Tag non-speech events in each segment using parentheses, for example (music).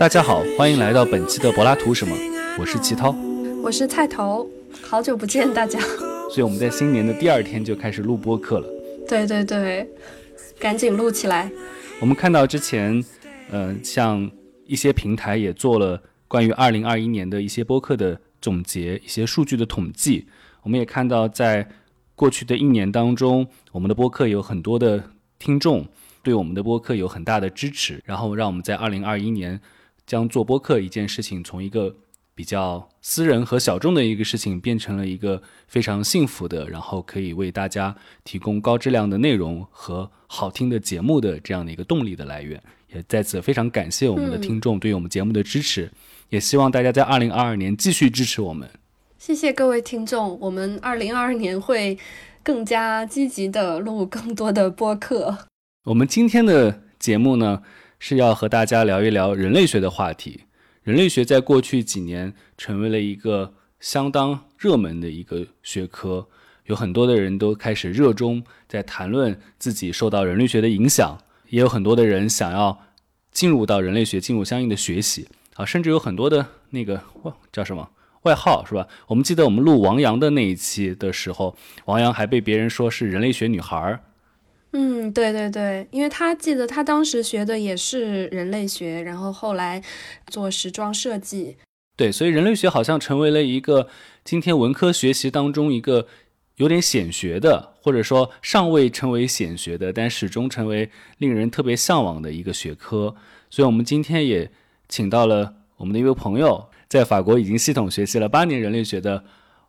大家好，欢迎来到本期的柏拉图什么？我是齐涛，我是菜头，好久不见大家。所以我们在新年的第二天就开始录播客了。对对对，赶紧录起来。我们看到之前，呃，像一些平台也做了关于二零二一年的一些播客的总结，一些数据的统计。我们也看到，在过去的一年当中，我们的播客有很多的听众对我们的播客有很大的支持，然后让我们在二零二一年。将做播客一件事情从一个比较私人和小众的一个事情，变成了一个非常幸福的，然后可以为大家提供高质量的内容和好听的节目的这样的一个动力的来源。也在此非常感谢我们的听众对我们节目的支持，也希望大家在二零二二年继续支持我们。谢谢各位听众，我们二零二二年会更加积极的录更多的播客。我们今天的节目呢？是要和大家聊一聊人类学的话题。人类学在过去几年成为了一个相当热门的一个学科，有很多的人都开始热衷在谈论自己受到人类学的影响，也有很多的人想要进入到人类学，进入相应的学习啊，甚至有很多的那个叫什么外号是吧？我们记得我们录王阳的那一期的时候，王阳还被别人说是人类学女孩儿。嗯，对对对，因为他记得他当时学的也是人类学，然后后来做时装设计。对，所以人类学好像成为了一个今天文科学习当中一个有点显学的，或者说尚未成为显学的，但始终成为令人特别向往的一个学科。所以我们今天也请到了我们的一位朋友，在法国已经系统学习了八年人类学的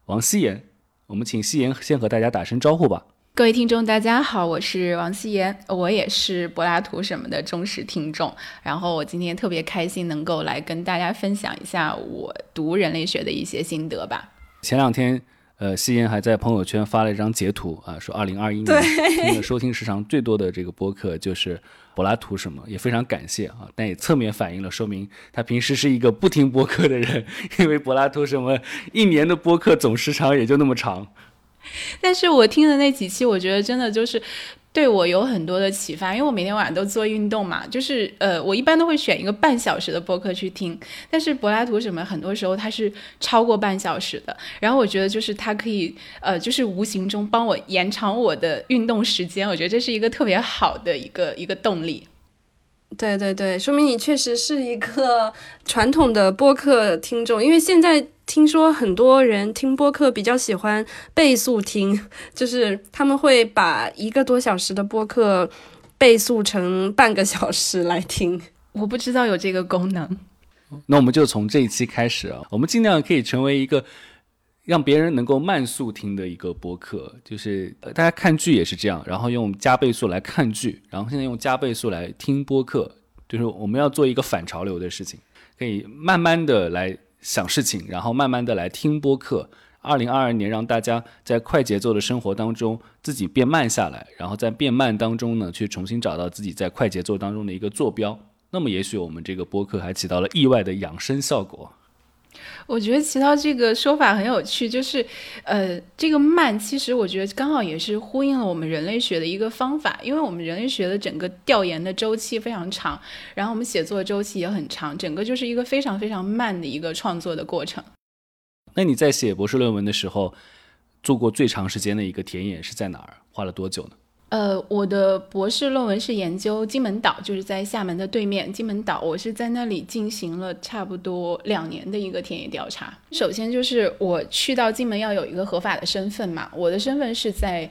王希言。我们请希言先和大家打声招呼吧。各位听众，大家好，我是王希言，我也是柏拉图什么的忠实听众。然后我今天特别开心，能够来跟大家分享一下我读人类学的一些心得吧。前两天，呃，希言还在朋友圈发了一张截图啊，说 (laughs) 二零二一年听的收听时长最多的这个播客就是柏拉图什么，也非常感谢啊。但也侧面反映了，说明他平时是一个不听播客的人，因为柏拉图什么一年的播客总时长也就那么长。(laughs) 但是我听的那几期，我觉得真的就是对我有很多的启发，因为我每天晚上都做运动嘛，就是呃，我一般都会选一个半小时的播客去听。但是柏拉图什么，很多时候它是超过半小时的，然后我觉得就是它可以呃，就是无形中帮我延长我的运动时间，我觉得这是一个特别好的一个一个动力。对对对，说明你确实是一个传统的播客听众，因为现在听说很多人听播客比较喜欢倍速听，(laughs) 就是他们会把一个多小时的播客倍速成半个小时来听。我不知道有这个功能。那我们就从这一期开始啊，我们尽量可以成为一个。让别人能够慢速听的一个播客，就是大家看剧也是这样，然后用加倍速来看剧，然后现在用加倍速来听播客，就是我们要做一个反潮流的事情，可以慢慢的来想事情，然后慢慢的来听播客。二零二二年让大家在快节奏的生活当中自己变慢下来，然后在变慢当中呢，去重新找到自己在快节奏当中的一个坐标。那么也许我们这个播客还起到了意外的养生效果。我觉得齐涛这个说法很有趣，就是，呃，这个慢，其实我觉得刚好也是呼应了我们人类学的一个方法，因为我们人类学的整个调研的周期非常长，然后我们写作周期也很长，整个就是一个非常非常慢的一个创作的过程。那你在写博士论文的时候，做过最长时间的一个田野是在哪儿？花了多久呢？呃，我的博士论文是研究金门岛，就是在厦门的对面。金门岛，我是在那里进行了差不多两年的一个田野调查。首先就是我去到金门要有一个合法的身份嘛，我的身份是在。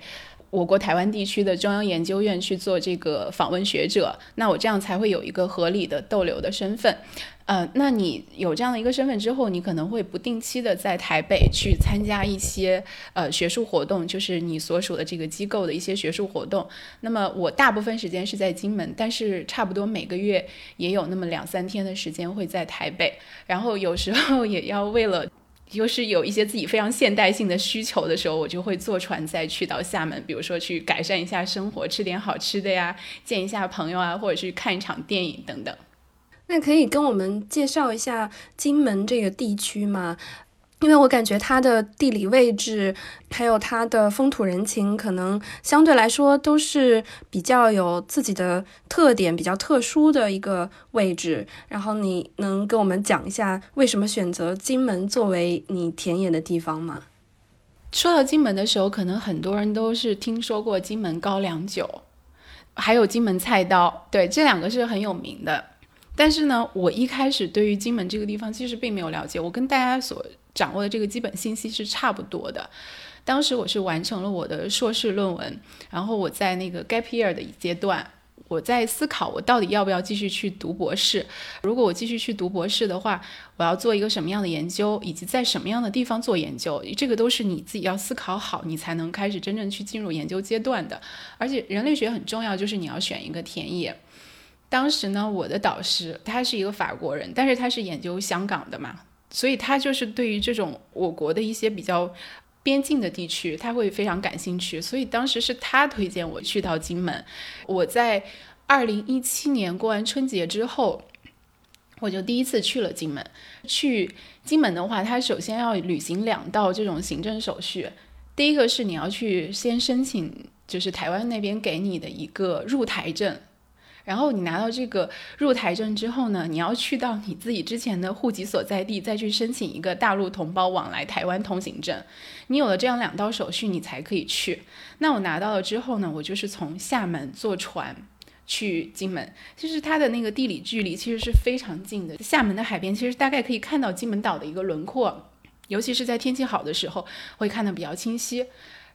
我国台湾地区的中央研究院去做这个访问学者，那我这样才会有一个合理的逗留的身份。呃，那你有这样的一个身份之后，你可能会不定期的在台北去参加一些呃学术活动，就是你所属的这个机构的一些学术活动。那么我大部分时间是在金门，但是差不多每个月也有那么两三天的时间会在台北，然后有时候也要为了。就是有一些自己非常现代性的需求的时候，我就会坐船再去到厦门，比如说去改善一下生活，吃点好吃的呀，见一下朋友啊，或者去看一场电影等等。那可以跟我们介绍一下金门这个地区吗？因为我感觉它的地理位置，还有它的风土人情，可能相对来说都是比较有自己的特点、比较特殊的一个位置。然后你能跟我们讲一下为什么选择金门作为你田野的地方吗？说到金门的时候，可能很多人都是听说过金门高粱酒，还有金门菜刀，对，这两个是很有名的。但是呢，我一开始对于金门这个地方其实并没有了解，我跟大家所。掌握的这个基本信息是差不多的。当时我是完成了我的硕士论文，然后我在那个 gap year 的一阶段，我在思考我到底要不要继续去读博士。如果我继续去读博士的话，我要做一个什么样的研究，以及在什么样的地方做研究，这个都是你自己要思考好，你才能开始真正去进入研究阶段的。而且人类学很重要，就是你要选一个田野。当时呢，我的导师他是一个法国人，但是他是研究香港的嘛。所以他就是对于这种我国的一些比较边境的地区，他会非常感兴趣。所以当时是他推荐我去到金门。我在二零一七年过完春节之后，我就第一次去了金门。去金门的话，他首先要履行两道这种行政手续。第一个是你要去先申请，就是台湾那边给你的一个入台证。然后你拿到这个入台证之后呢，你要去到你自己之前的户籍所在地，再去申请一个大陆同胞往来台湾通行证。你有了这样两道手续，你才可以去。那我拿到了之后呢，我就是从厦门坐船去金门。其实它的那个地理距离其实是非常近的。厦门的海边其实大概可以看到金门岛的一个轮廓，尤其是在天气好的时候会看得比较清晰。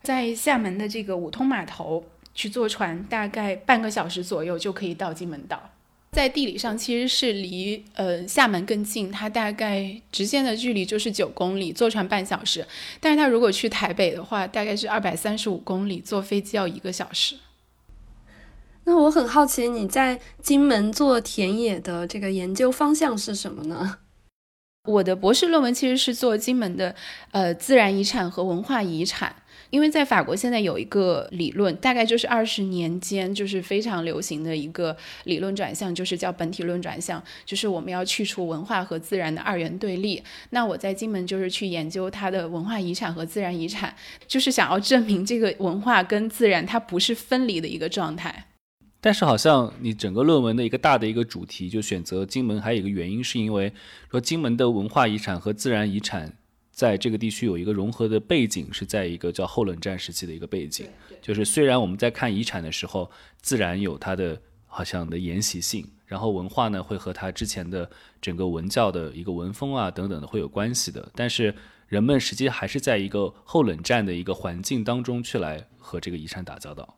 在厦门的这个五通码头。去坐船大概半个小时左右就可以到金门岛，在地理上其实是离呃厦门更近，它大概直线的距离就是九公里，坐船半小时。但是它如果去台北的话，大概是二百三十五公里，坐飞机要一个小时。那我很好奇，你在金门做田野的这个研究方向是什么呢？我的博士论文其实是做金门的呃自然遗产和文化遗产。因为在法国现在有一个理论，大概就是二十年间就是非常流行的一个理论转向，就是叫本体论转向，就是我们要去除文化和自然的二元对立。那我在金门就是去研究它的文化遗产和自然遗产，就是想要证明这个文化跟自然它不是分离的一个状态。但是好像你整个论文的一个大的一个主题就选择金门，还有一个原因是因为说金门的文化遗产和自然遗产。在这个地区有一个融合的背景，是在一个叫后冷战时期的一个背景。就是虽然我们在看遗产的时候，自然有它的好像的沿袭性，然后文化呢会和它之前的整个文教的一个文风啊等等的会有关系的。但是人们实际还是在一个后冷战的一个环境当中去来和这个遗产打交道。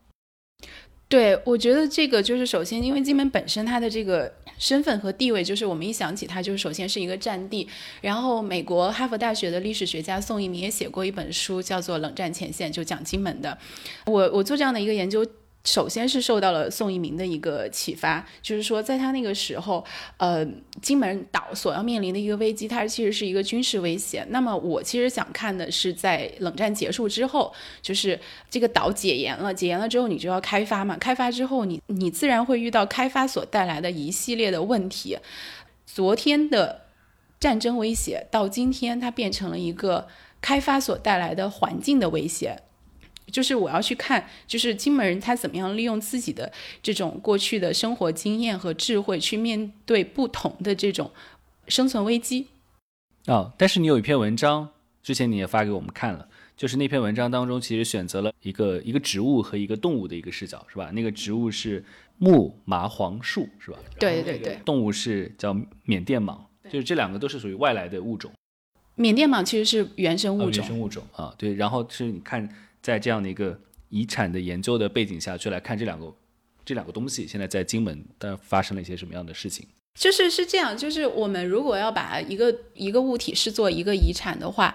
对，我觉得这个就是首先，因为金门本身它的这个身份和地位，就是我们一想起它，就是首先是一个战地。然后，美国哈佛大学的历史学家宋一鸣也写过一本书，叫做《冷战前线》，就讲金门的。我我做这样的一个研究。首先是受到了宋一鸣的一个启发，就是说，在他那个时候，呃，金门岛所要面临的一个危机，它其实是一个军事威胁。那么，我其实想看的是，在冷战结束之后，就是这个岛解严了，解严了之后，你就要开发嘛，开发之后，你你自然会遇到开发所带来的一系列的问题。昨天的战争威胁，到今天它变成了一个开发所带来的环境的威胁。就是我要去看，就是金门人他怎么样利用自己的这种过去的生活经验和智慧去面对不同的这种生存危机。哦，但是你有一篇文章，之前你也发给我们看了，就是那篇文章当中其实选择了一个一个植物和一个动物的一个视角，是吧？那个植物是木麻黄树，是吧？对对对。动物是叫缅甸蟒，就是这两个都是属于外来的物种。缅甸蟒其实是原生物种。原生物种啊，对。然后是你看。在这样的一个遗产的研究的背景下去来看这两个这两个东西，现在在金门的发生了一些什么样的事情？就是是这样，就是我们如果要把一个一个物体视作一个遗产的话，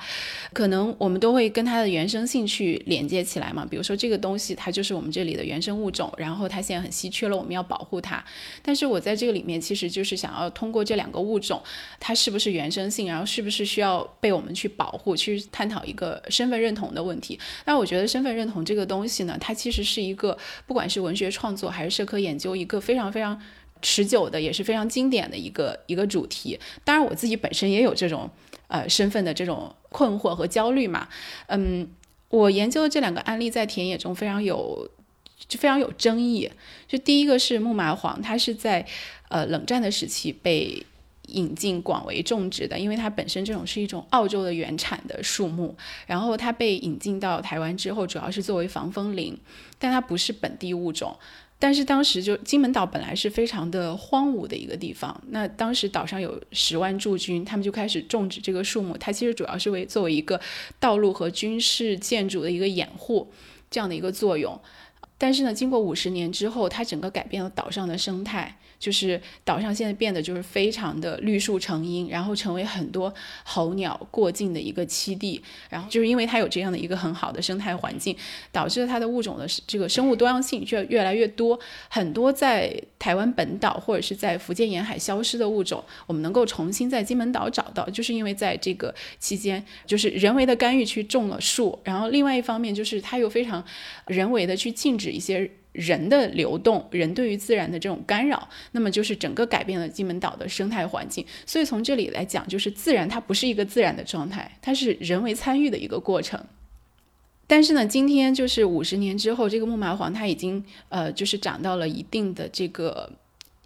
可能我们都会跟它的原生性去连接起来嘛。比如说这个东西它就是我们这里的原生物种，然后它现在很稀缺了，我们要保护它。但是我在这个里面其实就是想要通过这两个物种，它是不是原生性，然后是不是需要被我们去保护，去探讨一个身份认同的问题。那我觉得身份认同这个东西呢，它其实是一个不管是文学创作还是社科研究一个非常非常。持久的也是非常经典的一个一个主题。当然，我自己本身也有这种呃身份的这种困惑和焦虑嘛。嗯，我研究的这两个案例在田野中非常有就非常有争议。就第一个是木麻黄，它是在呃冷战的时期被。引进广为种植的，因为它本身这种是一种澳洲的原产的树木，然后它被引进到台湾之后，主要是作为防风林，但它不是本地物种。但是当时就金门岛本来是非常的荒芜的一个地方，那当时岛上有十万驻军，他们就开始种植这个树木，它其实主要是为作为一个道路和军事建筑的一个掩护这样的一个作用。但是呢，经过五十年之后，它整个改变了岛上的生态。就是岛上现在变得就是非常的绿树成荫，然后成为很多候鸟过境的一个栖地。然后就是因为它有这样的一个很好的生态环境，导致了它的物种的这个生物多样性就越来越多。很多在台湾本岛或者是在福建沿海消失的物种，我们能够重新在金门岛找到，就是因为在这个期间，就是人为的干预去种了树。然后另外一方面就是它又非常人为的去禁止一些。人的流动，人对于自然的这种干扰，那么就是整个改变了金门岛的生态环境。所以从这里来讲，就是自然它不是一个自然的状态，它是人为参与的一个过程。但是呢，今天就是五十年之后，这个木麻黄它已经呃，就是长到了一定的这个。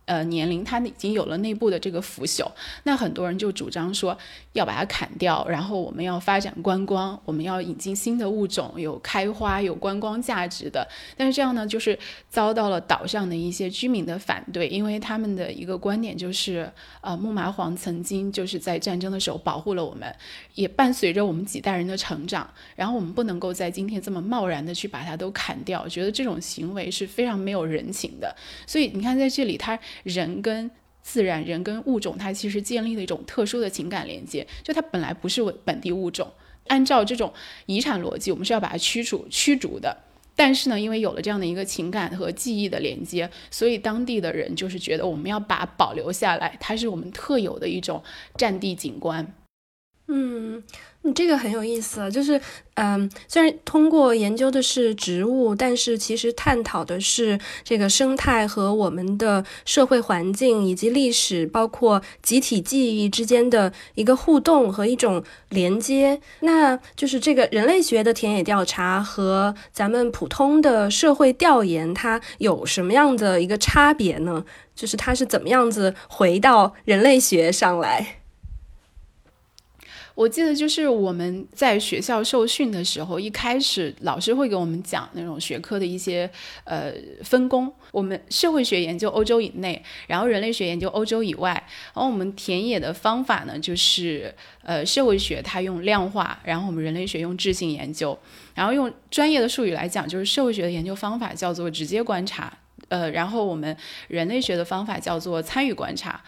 呃，年龄它已经有了内部的这个腐朽，那很多人就主张说要把它砍掉，然后我们要发展观光，我们要引进新的物种，有开花、有观光价值的。但是这样呢，就是遭到了岛上的一些居民的反对，因为他们的一个观点就是，呃，木麻黄曾经就是在战争的时候保护了我们，也伴随着我们几代人的成长，然后我们不能够在今天这么贸然的去把它都砍掉，觉得这种行为是非常没有人情的。所以你看，在这里它。人跟自然、人跟物种，它其实建立了一种特殊的情感连接。就它本来不是本地物种，按照这种遗产逻辑，我们是要把它驱除、驱逐的。但是呢，因为有了这样的一个情感和记忆的连接，所以当地的人就是觉得我们要把保留下来，它是我们特有的一种战地景观。嗯。这个很有意思，就是，嗯，虽然通过研究的是植物，但是其实探讨的是这个生态和我们的社会环境以及历史，包括集体记忆之间的一个互动和一种连接。那就是这个人类学的田野调查和咱们普通的社会调研，它有什么样的一个差别呢？就是它是怎么样子回到人类学上来？我记得就是我们在学校受训的时候，一开始老师会给我们讲那种学科的一些呃分工。我们社会学研究欧洲以内，然后人类学研究欧洲以外。然后我们田野的方法呢，就是呃社会学它用量化，然后我们人类学用质性研究。然后用专业的术语来讲，就是社会学的研究方法叫做直接观察，呃，然后我们人类学的方法叫做参与观察。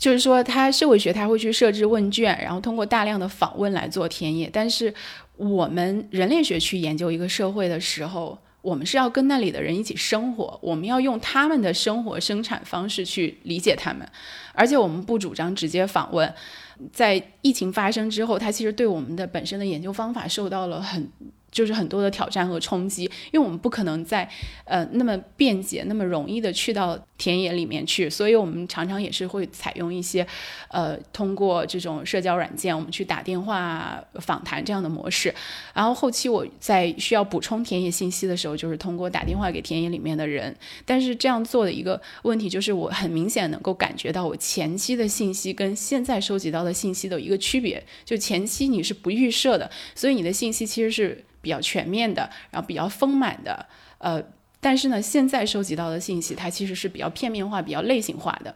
就是说，他社会学他会去设置问卷，然后通过大量的访问来做田野。但是我们人类学去研究一个社会的时候，我们是要跟那里的人一起生活，我们要用他们的生活生产方式去理解他们，而且我们不主张直接访问。在疫情发生之后，它其实对我们的本身的研究方法受到了很。就是很多的挑战和冲击，因为我们不可能在呃那么便捷、那么容易的去到田野里面去，所以我们常常也是会采用一些呃通过这种社交软件，我们去打电话访谈这样的模式。然后后期我在需要补充田野信息的时候，就是通过打电话给田野里面的人。但是这样做的一个问题就是，我很明显能够感觉到我前期的信息跟现在收集到的信息的一个区别。就前期你是不预设的，所以你的信息其实是。比较全面的，然后比较丰满的，呃，但是呢，现在收集到的信息，它其实是比较片面化、比较类型化的。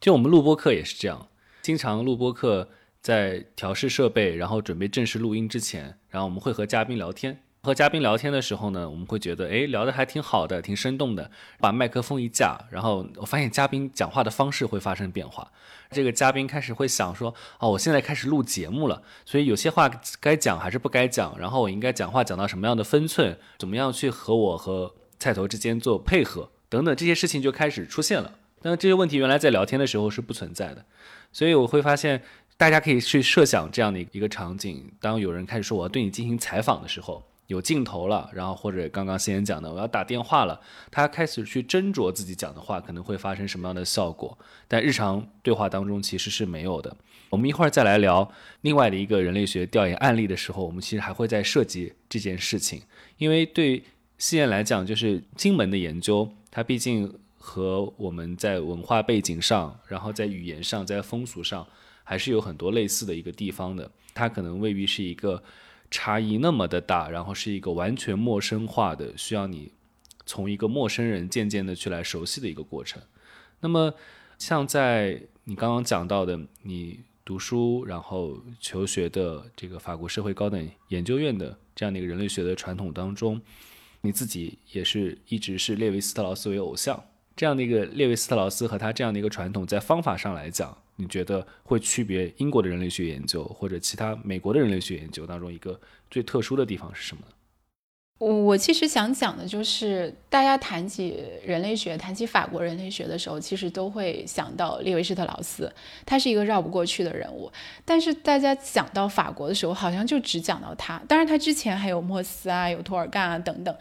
就我们录播课也是这样，经常录播课在调试设备，然后准备正式录音之前，然后我们会和嘉宾聊天。和嘉宾聊天的时候呢，我们会觉得，哎，聊得还挺好的，挺生动的。把麦克风一架，然后我发现嘉宾讲话的方式会发生变化。这个嘉宾开始会想说，哦，我现在开始录节目了，所以有些话该讲还是不该讲，然后我应该讲话讲到什么样的分寸，怎么样去和我和菜头之间做配合，等等这些事情就开始出现了。但这些问题原来在聊天的时候是不存在的，所以我会发现，大家可以去设想这样的一个场景：当有人开始说我要对你进行采访的时候。有镜头了，然后或者刚刚先讲的我要打电话了，他开始去斟酌自己讲的话可能会发生什么样的效果，但日常对话当中其实是没有的。我们一会儿再来聊另外的一个人类学调研案例的时候，我们其实还会再涉及这件事情，因为对西燕来讲，就是金门的研究，它毕竟和我们在文化背景上，然后在语言上，在风俗上，还是有很多类似的一个地方的。它可能未必是一个差异那么的大，然后是一个完全陌生化的，需要你从一个陌生人渐渐的去来熟悉的一个过程。那么，像在你刚刚讲到的，你。读书，然后求学的这个法国社会高等研究院的这样的一个人类学的传统当中，你自己也是一直是列维斯特劳斯为偶像。这样的一个列维斯特劳斯和他这样的一个传统，在方法上来讲，你觉得会区别英国的人类学研究或者其他美国的人类学研究当中一个最特殊的地方是什么呢？我我其实想讲的就是，大家谈起人类学、谈起法国人类学的时候，其实都会想到列维施特劳斯，他是一个绕不过去的人物。但是大家讲到法国的时候，好像就只讲到他。当然，他之前还有莫斯啊，有托尔干啊等等。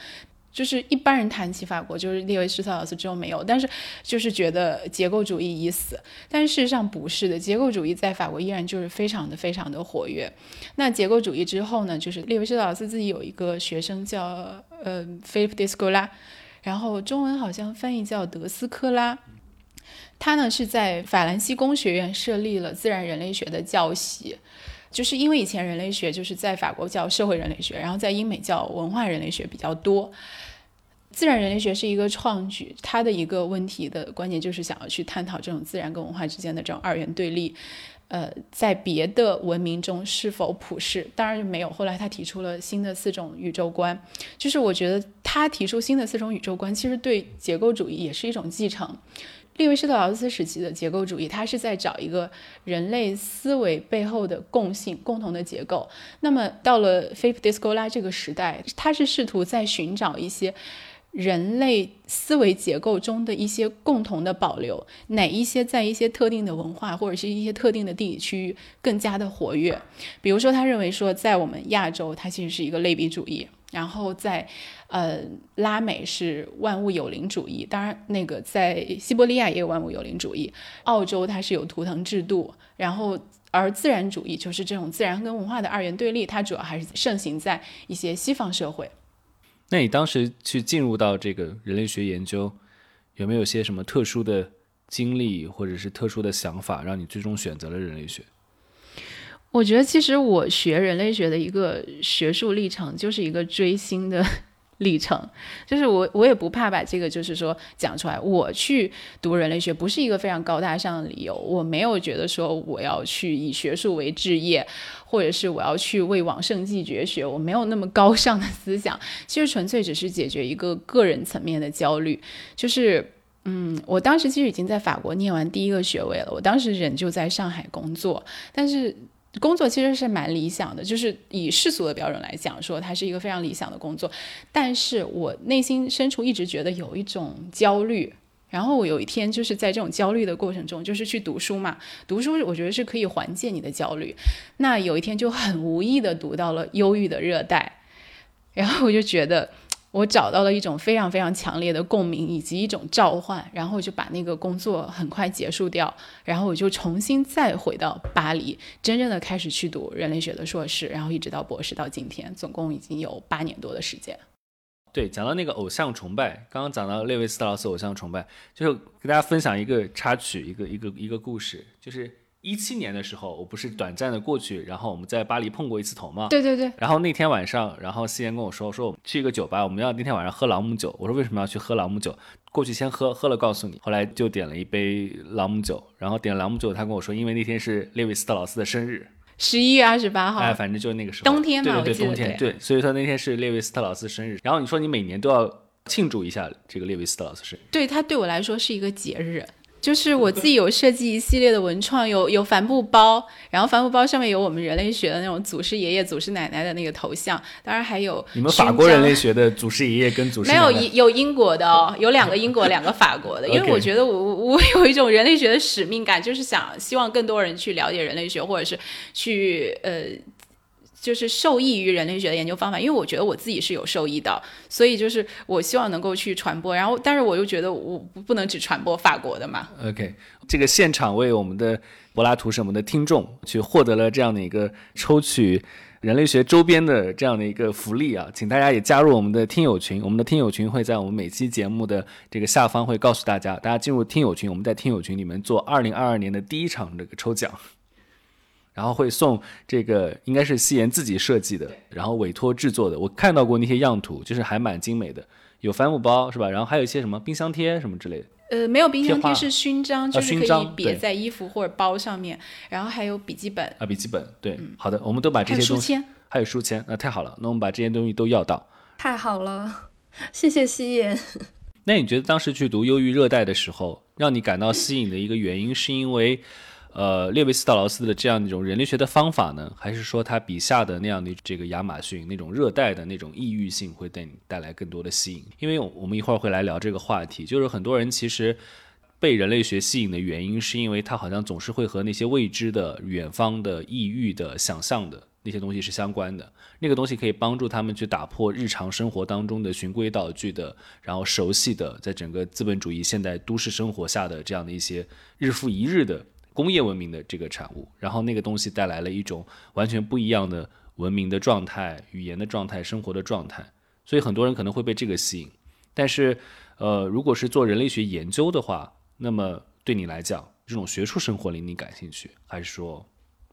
就是一般人谈起法国，就是列维施特劳斯之后没有，但是就是觉得结构主义已死，但事实上不是的，结构主义在法国依然就是非常的非常的活跃。那结构主义之后呢，就是列维施特劳斯自己有一个学生叫呃菲利普·迪斯科拉，然后中文好像翻译叫德斯科拉，他呢是在法兰西工学院设立了自然人类学的教习。就是因为以前人类学就是在法国叫社会人类学，然后在英美叫文化人类学比较多。自然人类学是一个创举，它的一个问题的关键就是想要去探讨这种自然跟文化之间的这种二元对立，呃，在别的文明中是否普世？当然没有。后来他提出了新的四种宇宙观，就是我觉得他提出新的四种宇宙观，其实对结构主义也是一种继承。利维施特劳斯时期的结构主义，他是在找一个人类思维背后的共性、共同的结构。那么到了菲普迪斯科拉这个时代，他是试图在寻找一些人类思维结构中的一些共同的保留，哪一些在一些特定的文化或者是一些特定的地理区域更加的活跃。比如说，他认为说，在我们亚洲，它其实是一个类比主义。然后在，呃，拉美是万物有灵主义，当然那个在西伯利亚也有万物有灵主义，澳洲它是有图腾制度，然后而自然主义就是这种自然跟文化的二元对立，它主要还是盛行在一些西方社会。那你当时去进入到这个人类学研究，有没有些什么特殊的经历或者是特殊的想法，让你最终选择了人类学？我觉得其实我学人类学的一个学术立场就是一个追星的历程，就是我我也不怕把这个就是说讲出来。我去读人类学不是一个非常高大上的理由，我没有觉得说我要去以学术为置业，或者是我要去为往圣继绝学，我没有那么高尚的思想。其实纯粹只是解决一个个人层面的焦虑，就是嗯，我当时其实已经在法国念完第一个学位了，我当时人就在上海工作，但是。工作其实是蛮理想的，就是以世俗的标准来讲，说它是一个非常理想的工作。但是我内心深处一直觉得有一种焦虑。然后我有一天就是在这种焦虑的过程中，就是去读书嘛，读书我觉得是可以缓解你的焦虑。那有一天就很无意的读到了《忧郁的热带》，然后我就觉得。我找到了一种非常非常强烈的共鸣，以及一种召唤，然后就把那个工作很快结束掉，然后我就重新再回到巴黎，真正的开始去读人类学的硕士，然后一直到博士到今天，总共已经有八年多的时间。对，讲到那个偶像崇拜，刚刚讲到列维斯特劳斯偶像崇拜，就是给大家分享一个插曲，一个一个一个故事，就是。一七年的时候，我不是短暂的过去，然后我们在巴黎碰过一次头吗？对对对。然后那天晚上，然后夕颜跟我说，说我们去一个酒吧，我们要那天晚上喝朗姆酒。我说为什么要去喝朗姆酒？过去先喝，喝了告诉你。后来就点了一杯朗姆酒，然后点朗姆酒，他跟我说，因为那天是列维斯特劳斯的生日，十一月二十八号。哎，反正就是那个时候，冬天嘛，对对，冬天对。所以说那天是列维斯特劳斯生日。然后你说你每年都要庆祝一下这个列维斯特劳斯生日，对他对我来说是一个节日。就是我自己有设计一系列的文创，有有帆布包，然后帆布包上面有我们人类学的那种祖师爷爷、祖师奶奶的那个头像，当然还有你们法国人类学的祖师爷爷跟祖师没有有英国的哦，有两个英国，两个法国的，因为我觉得我我有一种人类学的使命感，就是想希望更多人去了解人类学，或者是去呃。就是受益于人类学的研究方法，因为我觉得我自己是有受益的，所以就是我希望能够去传播。然后，但是我又觉得我不能只传播法国的嘛。OK，这个现场为我们的柏拉图什么的听众去获得了这样的一个抽取人类学周边的这样的一个福利啊，请大家也加入我们的听友群。我们的听友群会在我们每期节目的这个下方会告诉大家，大家进入听友群，我们在听友群里面做二零二二年的第一场这个抽奖。然后会送这个，应该是夕颜自己设计的，然后委托制作的。我看到过那些样图，就是还蛮精美的，有帆布包是吧？然后还有一些什么冰箱贴什么之类的。呃，没有冰箱贴，是勋章，就是可以别在衣服或者包上面。然后还有笔记本啊，笔记本对，好的，我们都把这些东西，还有书签，那太好了，那我们把这些东西都要到。太好了，(laughs) 谢谢夕颜。(laughs) 那你觉得当时去读《忧郁热带》的时候，让你感到吸引的一个原因，是因为？呃，列维斯特劳斯的这样一种人类学的方法呢，还是说他笔下的那样的这个亚马逊那种热带的那种异域性会带你带来更多的吸引？因为我们一会儿会来聊这个话题，就是很多人其实被人类学吸引的原因，是因为他好像总是会和那些未知的、远方的、异域的、想象的那些东西是相关的。那个东西可以帮助他们去打破日常生活当中的循规蹈矩的，然后熟悉的，在整个资本主义现代都市生活下的这样的一些日复一日的。工业文明的这个产物，然后那个东西带来了一种完全不一样的文明的状态、语言的状态、生活的状态，所以很多人可能会被这个吸引。但是，呃，如果是做人类学研究的话，那么对你来讲，这种学术生活令你感兴趣，还是说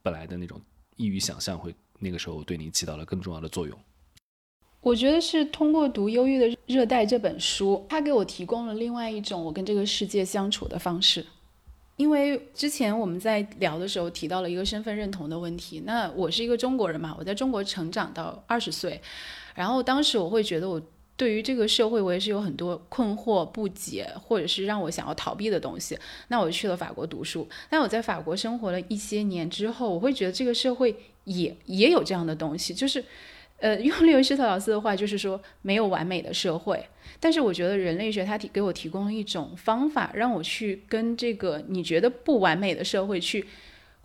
本来的那种异域想象会那个时候对你起到了更重要的作用？我觉得是通过读《忧郁的热带》这本书，它给我提供了另外一种我跟这个世界相处的方式。因为之前我们在聊的时候提到了一个身份认同的问题，那我是一个中国人嘛，我在中国成长到二十岁，然后当时我会觉得我对于这个社会我也是有很多困惑不解，或者是让我想要逃避的东西。那我去了法国读书，但我在法国生活了一些年之后，我会觉得这个社会也也有这样的东西，就是。呃，用列维施特劳斯的话就是说，没有完美的社会。但是我觉得人类学它提给我提供了一种方法，让我去跟这个你觉得不完美的社会去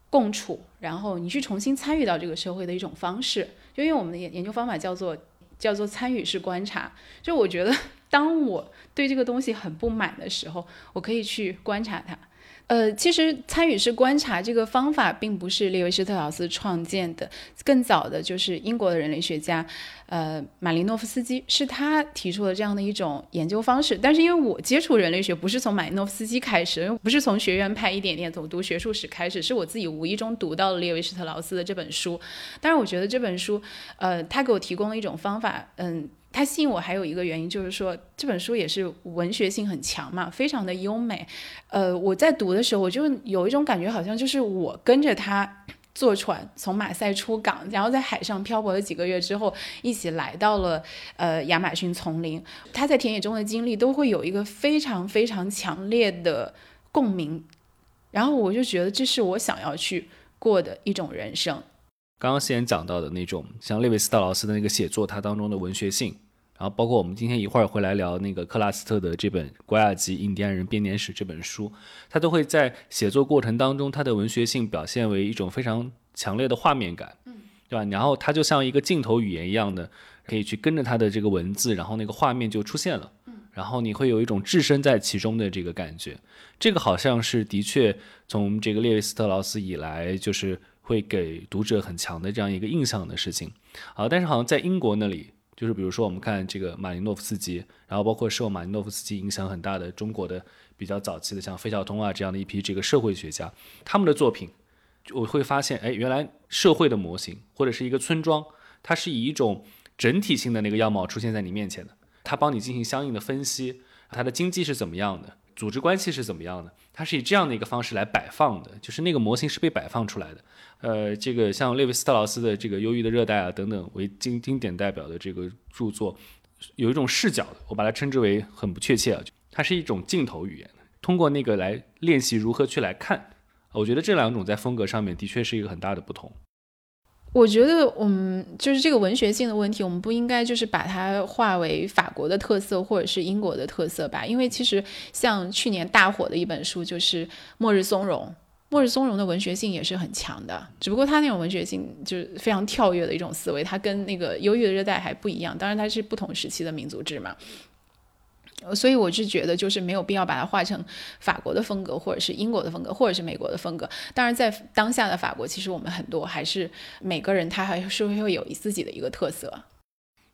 共处，然后你去重新参与到这个社会的一种方式。就因为我们的研研究方法叫做叫做参与式观察。就我觉得，当我对这个东西很不满的时候，我可以去观察它。呃，其实参与式观察这个方法并不是列维施特劳斯创建的，更早的就是英国的人类学家，呃，马林诺夫斯基是他提出的这样的一种研究方式。但是因为我接触人类学不是从马林诺夫斯基开始，不是从学院派一点点从读学术史开始，是我自己无意中读到了列维施特劳斯的这本书。但是我觉得这本书，呃，他给我提供了一种方法，嗯。它吸引我还有一个原因，就是说这本书也是文学性很强嘛，非常的优美。呃，我在读的时候，我就有一种感觉，好像就是我跟着他坐船从马赛出港，然后在海上漂泊了几个月之后，一起来到了呃亚马逊丛林。他在田野中的经历都会有一个非常非常强烈的共鸣，然后我就觉得这是我想要去过的一种人生。刚刚先讲到的那种，像列维斯特劳斯的那个写作，它当中的文学性。然后包括我们今天一会儿会来聊那个克拉斯特的这本《瓜亚吉印第安人编年史》这本书，他都会在写作过程当中，他的文学性表现为一种非常强烈的画面感，嗯，对吧？然后他就像一个镜头语言一样的，可以去跟着他的这个文字，然后那个画面就出现了，嗯，然后你会有一种置身在其中的这个感觉。这个好像是的确从这个列维斯特劳斯以来，就是会给读者很强的这样一个印象的事情。好，但是好像在英国那里。就是比如说，我们看这个马林诺夫斯基，然后包括受马林诺夫斯基影响很大的中国的比较早期的，像费孝通啊这样的一批这个社会学家，他们的作品，我会发现，哎，原来社会的模型或者是一个村庄，它是以一种整体性的那个样貌出现在你面前的，它帮你进行相应的分析，它的经济是怎么样的，组织关系是怎么样的，它是以这样的一个方式来摆放的，就是那个模型是被摆放出来的。呃，这个像列维斯特劳斯的这个《忧郁的热带》啊等等为经经典代表的这个著作，有一种视角，我把它称之为很不确切啊，它是一种镜头语言，通过那个来练习如何去来看。我觉得这两种在风格上面的确是一个很大的不同。我觉得，嗯，就是这个文学性的问题，我们不应该就是把它化为法国的特色或者是英国的特色吧？因为其实像去年大火的一本书就是《末日松茸》。末日松茸的文学性也是很强的，只不过它那种文学性就是非常跳跃的一种思维，它跟那个忧郁的热带还不一样。当然，它是不同时期的民族志嘛。所以我是觉得，就是没有必要把它画成法国的风格，或者是英国的风格，或者是美国的风格。当然，在当下的法国，其实我们很多还是每个人他还是会有自己的一个特色。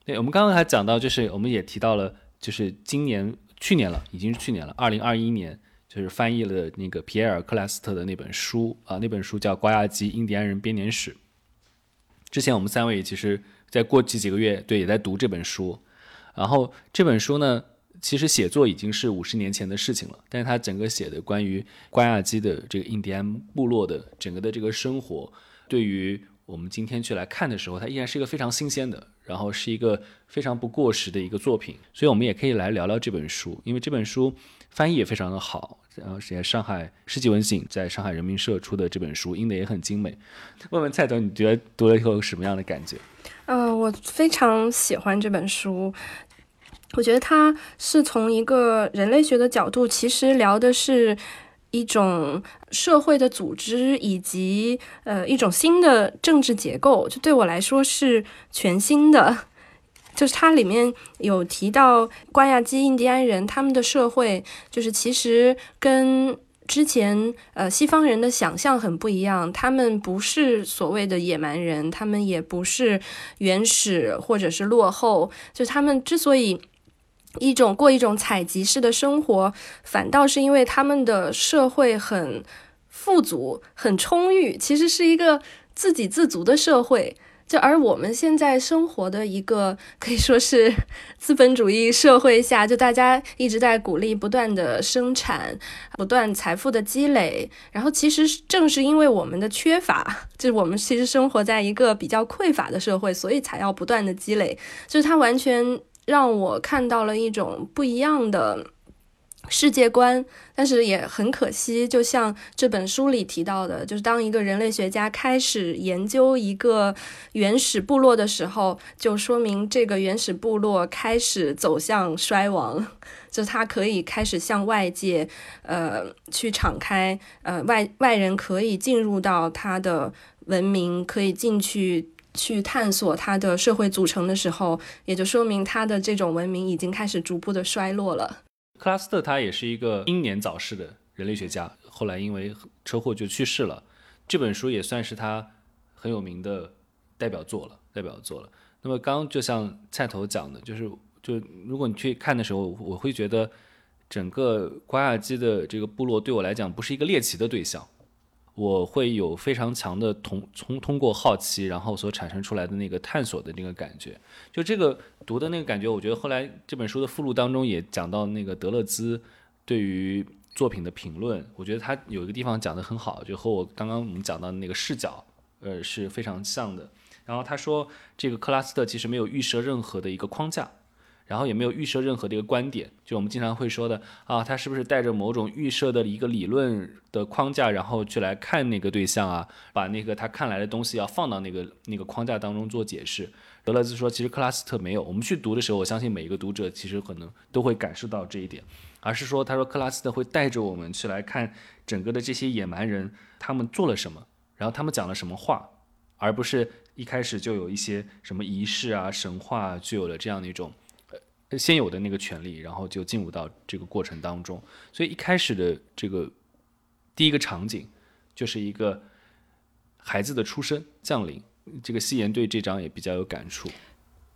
对，我们刚刚还讲到，就是我们也提到了，就是今年、去年了，已经是去年了，二零二一年，就是翻译了那个皮埃尔·克莱斯特的那本书啊，那本书叫《瓜亚基印第安人编年史》。之前我们三位其实，在过去几个月，对，也在读这本书。然后这本书呢？其实写作已经是五十年前的事情了，但是他整个写的关于瓜亚基的这个印第安部落的整个的这个生活，对于我们今天去来看的时候，它依然是一个非常新鲜的，然后是一个非常不过时的一个作品。所以，我们也可以来聊聊这本书，因为这本书翻译也非常的好，然后是上海世纪文醒在上海人民社出的这本书，印的也很精美。问问蔡总，你觉得读了以后有什么样的感觉？呃，我非常喜欢这本书。我觉得他是从一个人类学的角度，其实聊的是一种社会的组织以及呃一种新的政治结构，就对我来说是全新的。(laughs) 就是它里面有提到瓜亚基印第安人他们的社会，就是其实跟之前呃西方人的想象很不一样。他们不是所谓的野蛮人，他们也不是原始或者是落后。就他们之所以一种过一种采集式的生活，反倒是因为他们的社会很富足、很充裕，其实是一个自给自足的社会。就而我们现在生活的一个可以说是资本主义社会下，就大家一直在鼓励不断的生产、不断财富的积累。然后其实正是因为我们的缺乏，就是我们其实生活在一个比较匮乏的社会，所以才要不断的积累。就是它完全。让我看到了一种不一样的世界观，但是也很可惜，就像这本书里提到的，就是当一个人类学家开始研究一个原始部落的时候，就说明这个原始部落开始走向衰亡，就它可以开始向外界，呃，去敞开，呃，外外人可以进入到它的文明，可以进去。去探索它的社会组成的时候，也就说明它的这种文明已经开始逐步的衰落了。克拉斯特他也是一个英年早逝的人类学家，后来因为车祸就去世了。这本书也算是他很有名的代表作了，代表作了。那么刚就像菜头讲的，就是就如果你去看的时候，我会觉得整个瓜亚基的这个部落对我来讲不是一个猎奇的对象。我会有非常强的通通通过好奇，然后所产生出来的那个探索的那个感觉，就这个读的那个感觉，我觉得后来这本书的附录当中也讲到那个德勒兹对于作品的评论，我觉得他有一个地方讲得很好，就和我刚刚我们讲到的那个视角，呃是非常像的。然后他说，这个克拉斯特其实没有预设任何的一个框架。然后也没有预设任何的一个观点，就我们经常会说的啊，他是不是带着某种预设的一个理论的框架，然后去来看那个对象啊，把那个他看来的东西要放到那个那个框架当中做解释。德勒兹说，其实克拉斯特没有。我们去读的时候，我相信每一个读者其实可能都会感受到这一点，而是说，他说克拉斯特会带着我们去来看整个的这些野蛮人他们做了什么，然后他们讲了什么话，而不是一开始就有一些什么仪式啊、神话具有了这样的一种。先有的那个权利，然后就进入到这个过程当中。所以一开始的这个第一个场景，就是一个孩子的出生降临。这个夕颜对这张也比较有感触。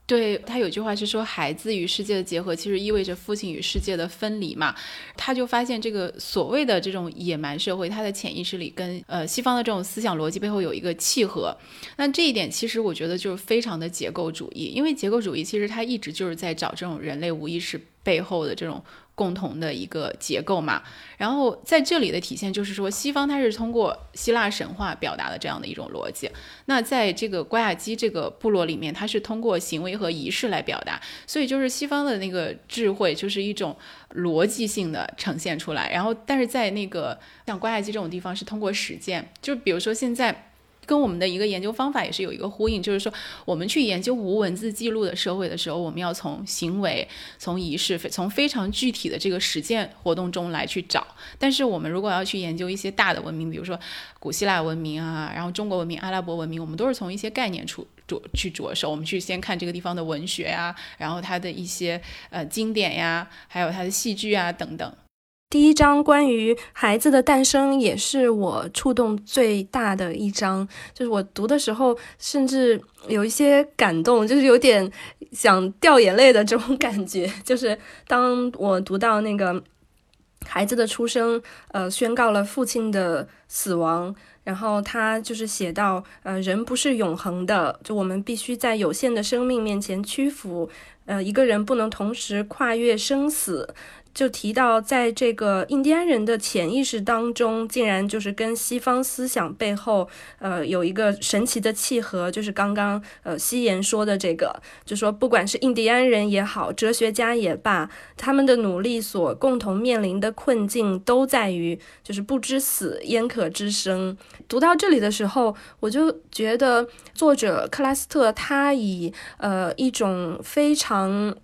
对他有句话是说，孩子与世界的结合，其实意味着父亲与世界的分离嘛。他就发现这个所谓的这种野蛮社会，他的潜意识里跟呃西方的这种思想逻辑背后有一个契合。那这一点其实我觉得就是非常的结构主义，因为结构主义其实他一直就是在找这种人类无意识背后的这种。共同的一个结构嘛，然后在这里的体现就是说，西方它是通过希腊神话表达的这样的一种逻辑，那在这个瓜亚基这个部落里面，它是通过行为和仪式来表达，所以就是西方的那个智慧就是一种逻辑性的呈现出来，然后但是在那个像瓜亚基这种地方是通过实践，就比如说现在。跟我们的一个研究方法也是有一个呼应，就是说我们去研究无文字记录的社会的时候，我们要从行为、从仪式、从非常具体的这个实践活动中来去找。但是我们如果要去研究一些大的文明，比如说古希腊文明啊，然后中国文明、阿拉伯文明，我们都是从一些概念出着去着手。我们去先看这个地方的文学呀，然后它的一些呃经典呀，还有它的戏剧啊等等。第一章关于孩子的诞生，也是我触动最大的一章。就是我读的时候，甚至有一些感动，就是有点想掉眼泪的这种感觉。(laughs) 就是当我读到那个孩子的出生，呃，宣告了父亲的死亡，然后他就是写到，呃，人不是永恒的，就我们必须在有限的生命面前屈服。呃，一个人不能同时跨越生死。就提到，在这个印第安人的潜意识当中，竟然就是跟西方思想背后，呃，有一个神奇的契合。就是刚刚呃，西言说的这个，就说不管是印第安人也好，哲学家也罢，他们的努力所共同面临的困境，都在于就是不知死焉可知生。读到这里的时候，我就觉得作者克拉斯特他以呃一种非常。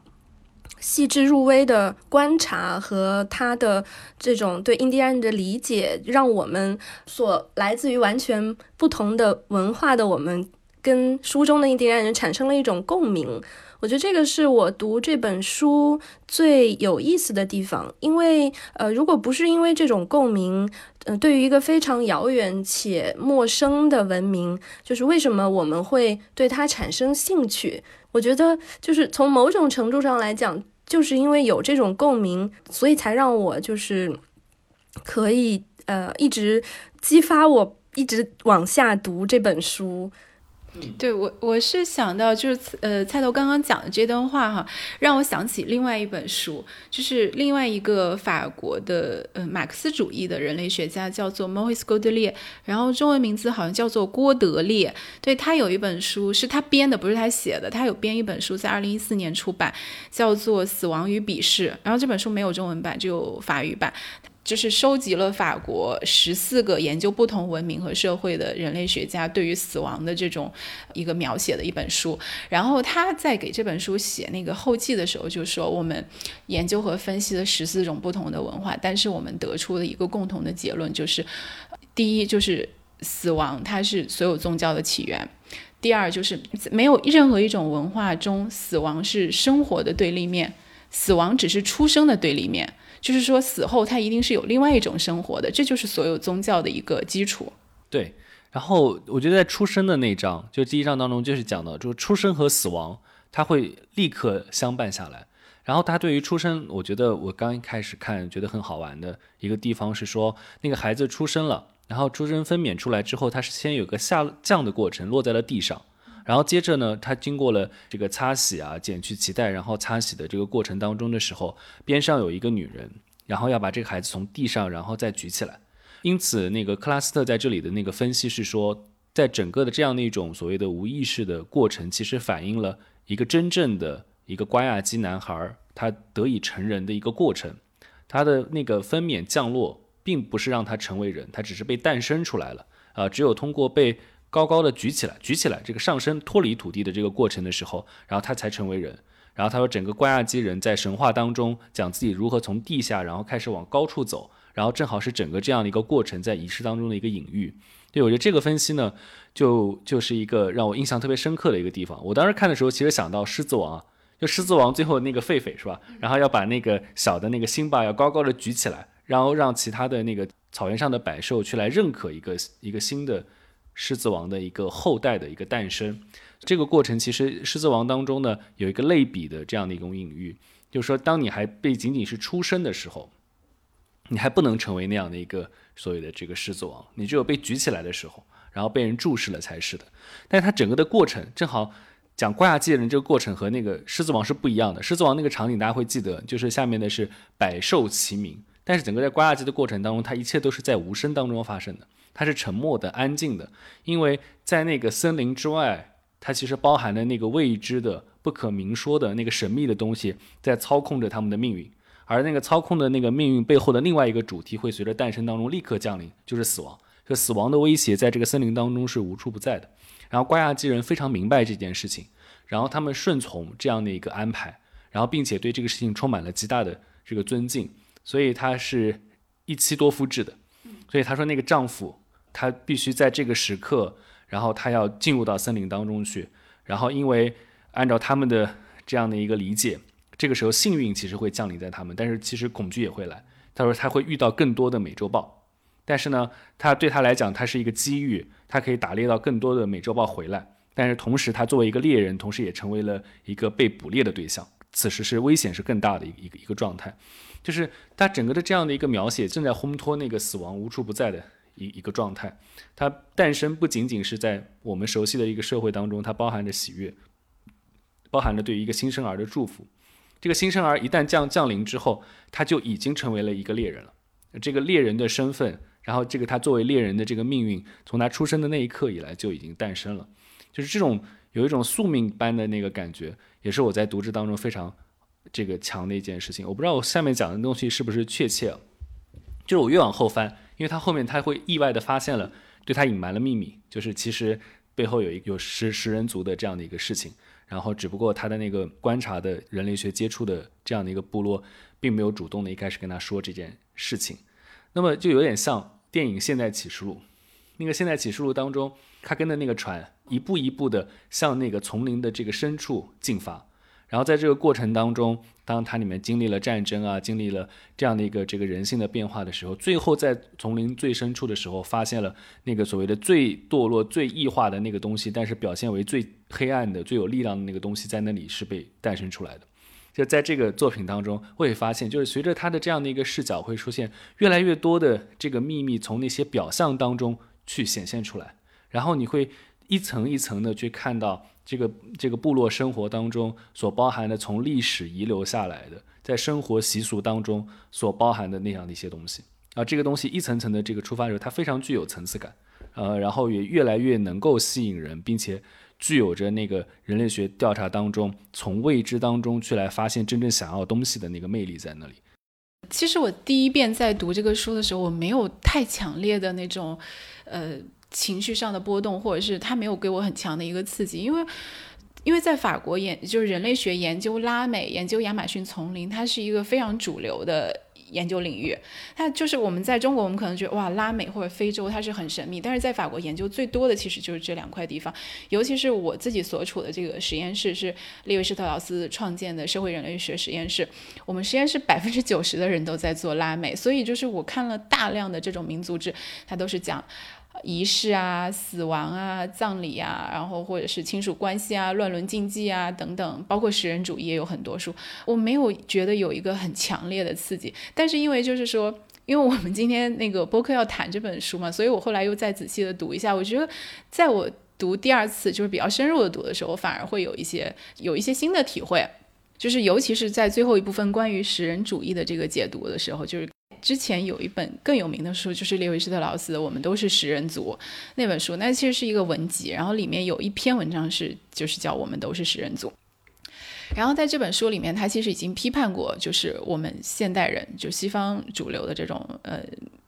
细致入微的观察和他的这种对印第安人的理解，让我们所来自于完全不同的文化的我们，跟书中的印第安人产生了一种共鸣。我觉得这个是我读这本书最有意思的地方，因为呃，如果不是因为这种共鸣，呃，对于一个非常遥远且陌生的文明，就是为什么我们会对它产生兴趣？我觉得就是从某种程度上来讲。就是因为有这种共鸣，所以才让我就是可以呃一直激发我一直往下读这本书。对我，我是想到就是呃，菜头刚刚讲的这段话哈，让我想起另外一本书，就是另外一个法国的呃马克思主义的人类学家，叫做 Maurice g o d e l i e 然后中文名字好像叫做郭德烈。对他有一本书是他编的，不是他写的，他有编一本书，在二零一四年出版，叫做《死亡与鄙视》，然后这本书没有中文版，只有法语版。就是收集了法国十四个研究不同文明和社会的人类学家对于死亡的这种一个描写的一本书。然后他在给这本书写那个后记的时候，就说我们研究和分析了十四种不同的文化，但是我们得出了一个共同的结论，就是第一就是死亡它是所有宗教的起源；第二就是没有任何一种文化中死亡是生活的对立面，死亡只是出生的对立面。就是说，死后他一定是有另外一种生活的，这就是所有宗教的一个基础。对，然后我觉得在出生的那一章，就第一章当中，就是讲到，就是出生和死亡，它会立刻相伴下来。然后他对于出生，我觉得我刚一开始看觉得很好玩的一个地方是说，那个孩子出生了，然后出生分娩出来之后，他是先有个下降的过程，落在了地上。然后接着呢，他经过了这个擦洗啊，剪去脐带，然后擦洗的这个过程当中的时候，边上有一个女人，然后要把这个孩子从地上然后再举起来。因此，那个克拉斯特在这里的那个分析是说，在整个的这样的一种所谓的无意识的过程，其实反映了一个真正的一个瓜亚基男孩他得以成人的一个过程。他的那个分娩降落，并不是让他成为人，他只是被诞生出来了。啊，只有通过被高高的举起来，举起来，这个上升脱离土地的这个过程的时候，然后他才成为人。然后他说，整个关亚基人在神话当中讲自己如何从地下，然后开始往高处走，然后正好是整个这样的一个过程在仪式当中的一个隐喻。对我觉得这个分析呢，就就是一个让我印象特别深刻的一个地方。我当时看的时候，其实想到狮子王，就狮子王最后那个狒狒是吧？然后要把那个小的那个辛巴要高高的举起来，然后让其他的那个草原上的百兽去来认可一个一个新的。狮子王的一个后代的一个诞生，这个过程其实狮子王当中呢有一个类比的这样的一种隐喻，就是说当你还被仅仅是出生的时候，你还不能成为那样的一个所谓的这个狮子王，你只有被举起来的时候，然后被人注视了才是的。但是它整个的过程正好讲瓜亚祭人这个过程和那个狮子王是不一样的。狮子王那个场景大家会记得，就是下面的是百兽齐鸣，但是整个在瓜亚祭的过程当中，它一切都是在无声当中发生的。它是沉默的、安静的，因为在那个森林之外，它其实包含了那个未知的、不可明说的那个神秘的东西，在操控着他们的命运。而那个操控的那个命运背后的另外一个主题，会随着诞生当中立刻降临，就是死亡。就死亡的威胁在这个森林当中是无处不在的。然后瓜亚基人非常明白这件事情，然后他们顺从这样的一个安排，然后并且对这个事情充满了极大的这个尊敬，所以他是一妻多夫制的。所以他说那个丈夫他必须在这个时刻，然后他要进入到森林当中去，然后因为按照他们的这样的一个理解，这个时候幸运其实会降临在他们，但是其实恐惧也会来。他说他会遇到更多的美洲豹，但是呢，他对他来讲，他是一个机遇。他可以打猎到更多的美洲豹回来，但是同时他作为一个猎人，同时也成为了一个被捕猎的对象。此时是危险是更大的一个一个一个状态，就是他整个的这样的一个描写正在烘托那个死亡无处不在的一一个状态。它诞生不仅仅是在我们熟悉的一个社会当中，它包含着喜悦，包含着对于一个新生儿的祝福。这个新生儿一旦降降临之后，他就已经成为了一个猎人了。这个猎人的身份。然后，这个他作为猎人的这个命运，从他出生的那一刻以来就已经诞生了，就是这种有一种宿命般的那个感觉，也是我在读之当中非常这个强的一件事情。我不知道我下面讲的东西是不是确切，就是我越往后翻，因为他后面他会意外的发现了对他隐瞒了秘密，就是其实背后有一有食食人族的这样的一个事情，然后只不过他的那个观察的人类学接触的这样的一个部落，并没有主动的一开始跟他说这件事情。那么就有点像电影《现代启示录》，那个《现代启示录》当中，他跟的那个船一步一步的向那个丛林的这个深处进发，然后在这个过程当中，当它里面经历了战争啊，经历了这样的一个这个人性的变化的时候，最后在丛林最深处的时候，发现了那个所谓的最堕落、最异化的那个东西，但是表现为最黑暗的、最有力量的那个东西，在那里是被诞生出来的。就在这个作品当中，会发现，就是随着他的这样的一个视角，会出现越来越多的这个秘密从那些表象当中去显现出来，然后你会一层一层的去看到这个这个部落生活当中所包含的从历史遗留下来的，在生活习俗当中所包含的那样的一些东西啊，这个东西一层层的这个出发的时候，它非常具有层次感，呃，然后也越来越能够吸引人，并且。具有着那个人类学调查当中，从未知当中去来发现真正想要东西的那个魅力在那里。其实我第一遍在读这个书的时候，我没有太强烈的那种，呃，情绪上的波动，或者是他没有给我很强的一个刺激，因为，因为在法国研就是人类学研究拉美、研究亚马逊丛林，它是一个非常主流的。研究领域，它就是我们在中国，我们可能觉得哇，拉美或者非洲它是很神秘，但是在法国研究最多的其实就是这两块地方，尤其是我自己所处的这个实验室是列维施特劳斯创建的社会人类学实验室，我们实验室百分之九十的人都在做拉美，所以就是我看了大量的这种民族志，它都是讲。仪式啊，死亡啊，葬礼啊，然后或者是亲属关系啊，乱伦禁忌啊等等，包括食人主义也有很多书。我没有觉得有一个很强烈的刺激，(laughs) 但是因为就是说，因为我们今天那个播客要谈这本书嘛，所以我后来又再仔细的读一下。我觉得在我读第二次就是比较深入的读的时候，反而会有一些有一些新的体会，就是尤其是在最后一部分关于食人主义的这个解读的时候，就是。之前有一本更有名的书，就是列维斯特劳斯的《我们都是食人族》那本书，那其实是一个文集，然后里面有一篇文章是就是叫《我们都是食人族》。然后在这本书里面，他其实已经批判过，就是我们现代人就西方主流的这种呃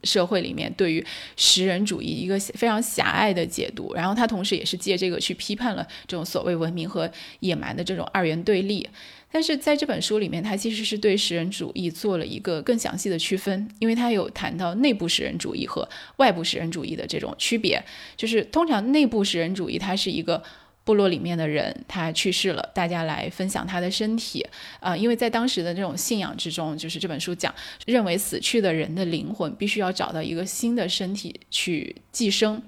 社会里面对于食人主义一个非常狭隘的解读，然后他同时也是借这个去批判了这种所谓文明和野蛮的这种二元对立。但是在这本书里面，他其实是对食人主义做了一个更详细的区分，因为他有谈到内部食人主义和外部食人主义的这种区别。就是通常内部食人主义，它是一个部落里面的人他去世了，大家来分享他的身体啊，因为在当时的这种信仰之中，就是这本书讲认为死去的人的灵魂必须要找到一个新的身体去寄生。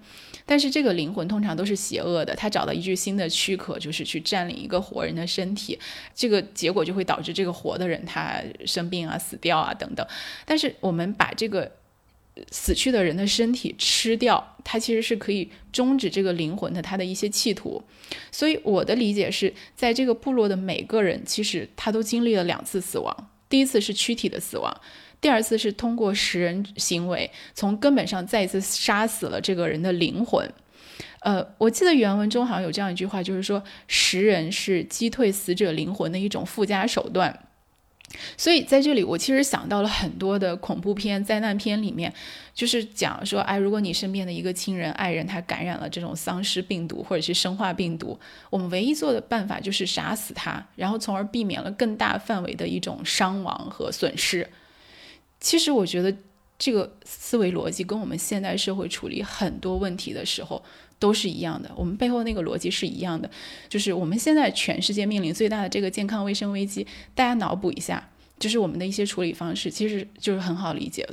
但是这个灵魂通常都是邪恶的，他找到一具新的躯壳，就是去占领一个活人的身体，这个结果就会导致这个活的人他生病啊、死掉啊等等。但是我们把这个死去的人的身体吃掉，它其实是可以终止这个灵魂的他的一些企图。所以我的理解是在这个部落的每个人，其实他都经历了两次死亡，第一次是躯体的死亡。第二次是通过食人行为，从根本上再一次杀死了这个人的灵魂。呃，我记得原文中好像有这样一句话，就是说食人是击退死者灵魂的一种附加手段。所以在这里，我其实想到了很多的恐怖片、灾难片里面，就是讲说，哎，如果你身边的一个亲人、爱人他感染了这种丧尸病毒或者是生化病毒，我们唯一做的办法就是杀死他，然后从而避免了更大范围的一种伤亡和损失。其实我觉得这个思维逻辑跟我们现代社会处理很多问题的时候都是一样的，我们背后那个逻辑是一样的，就是我们现在全世界面临最大的这个健康卫生危机，大家脑补一下，就是我们的一些处理方式，其实就是很好理解。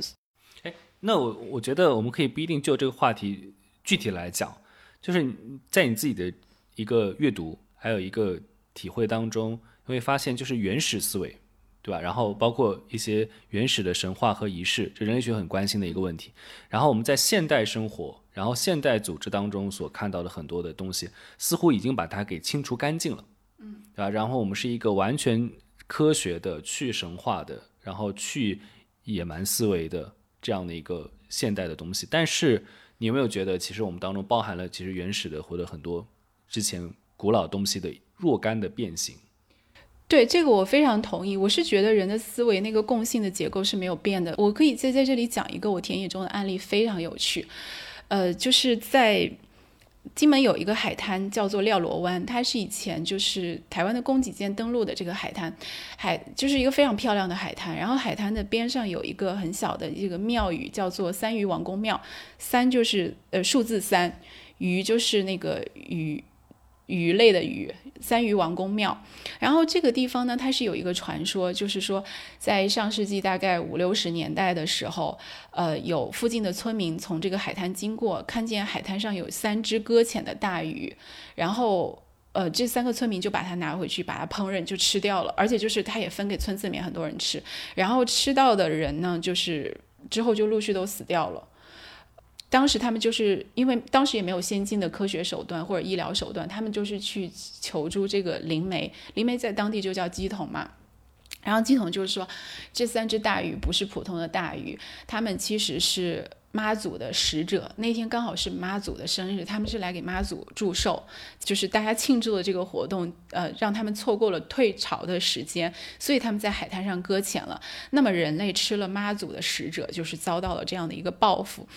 哎，那我我觉得我们可以不一定就这个话题具体来讲，就是在你自己的一个阅读还有一个体会当中，你会发现就是原始思维。对吧？然后包括一些原始的神话和仪式，这人类学很关心的一个问题。然后我们在现代生活，然后现代组织当中所看到的很多的东西，似乎已经把它给清除干净了，嗯，对吧？然后我们是一个完全科学的、去神话的，然后去野蛮思维的这样的一个现代的东西。但是你有没有觉得，其实我们当中包含了其实原始的或者很多之前古老东西的若干的变形？对这个我非常同意，我是觉得人的思维那个共性的结构是没有变的。我可以在在这里讲一个我田野中的案例，非常有趣。呃，就是在金门有一个海滩叫做廖罗湾，它是以前就是台湾的供给舰登陆的这个海滩，海就是一个非常漂亮的海滩。然后海滩的边上有一个很小的一个庙宇，叫做三余王宫庙。三就是呃数字三，余就是那个余。鱼类的鱼，三鱼王公庙。然后这个地方呢，它是有一个传说，就是说在上世纪大概五六十年代的时候，呃，有附近的村民从这个海滩经过，看见海滩上有三只搁浅的大鱼，然后呃，这三个村民就把它拿回去，把它烹饪就吃掉了，而且就是他也分给村子里面很多人吃，然后吃到的人呢，就是之后就陆续都死掉了。当时他们就是因为当时也没有先进的科学手段或者医疗手段，他们就是去求助这个灵媒，灵媒在当地就叫鸡桶嘛。然后鸡桶就是说，这三只大鱼不是普通的大鱼，它们其实是。妈祖的使者那天刚好是妈祖的生日，他们是来给妈祖祝寿，就是大家庆祝的这个活动，呃，让他们错过了退潮的时间，所以他们在海滩上搁浅了。那么人类吃了妈祖的使者，就是遭到了这样的一个报复。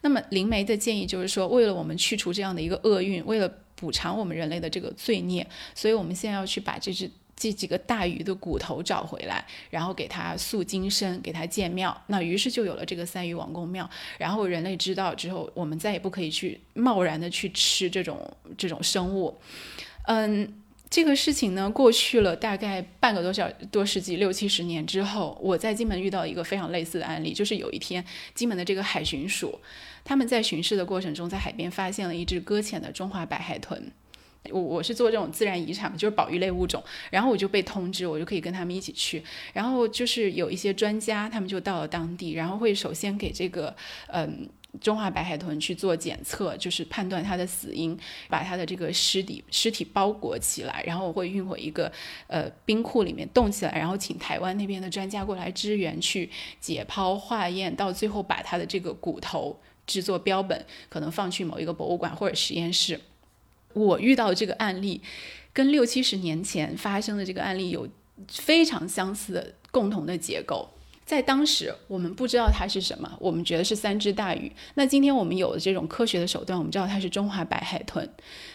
那么灵媒的建议就是说，为了我们去除这样的一个厄运，为了补偿我们人类的这个罪孽，所以我们现在要去把这只。这几个大鱼的骨头找回来，然后给它塑金身，给它建庙。那于是就有了这个三鱼王公庙。然后人类知道之后，我们再也不可以去贸然的去吃这种这种生物。嗯，这个事情呢，过去了大概半个多小多世纪，六七十年之后，我在金门遇到一个非常类似的案例，就是有一天金门的这个海巡署，他们在巡视的过程中，在海边发现了一只搁浅的中华白海豚。我我是做这种自然遗产，就是保育类物种，然后我就被通知，我就可以跟他们一起去。然后就是有一些专家，他们就到了当地，然后会首先给这个嗯中华白海豚去做检测，就是判断它的死因，把它的这个尸体尸体包裹起来，然后我会运回一个呃冰库里面冻起来，然后请台湾那边的专家过来支援去解剖化验，到最后把它的这个骨头制作标本，可能放去某一个博物馆或者实验室。我遇到的这个案例，跟六七十年前发生的这个案例有非常相似的共同的结构。在当时，我们不知道它是什么，我们觉得是三只大鱼。那今天我们有了这种科学的手段，我们知道它是中华白海豚。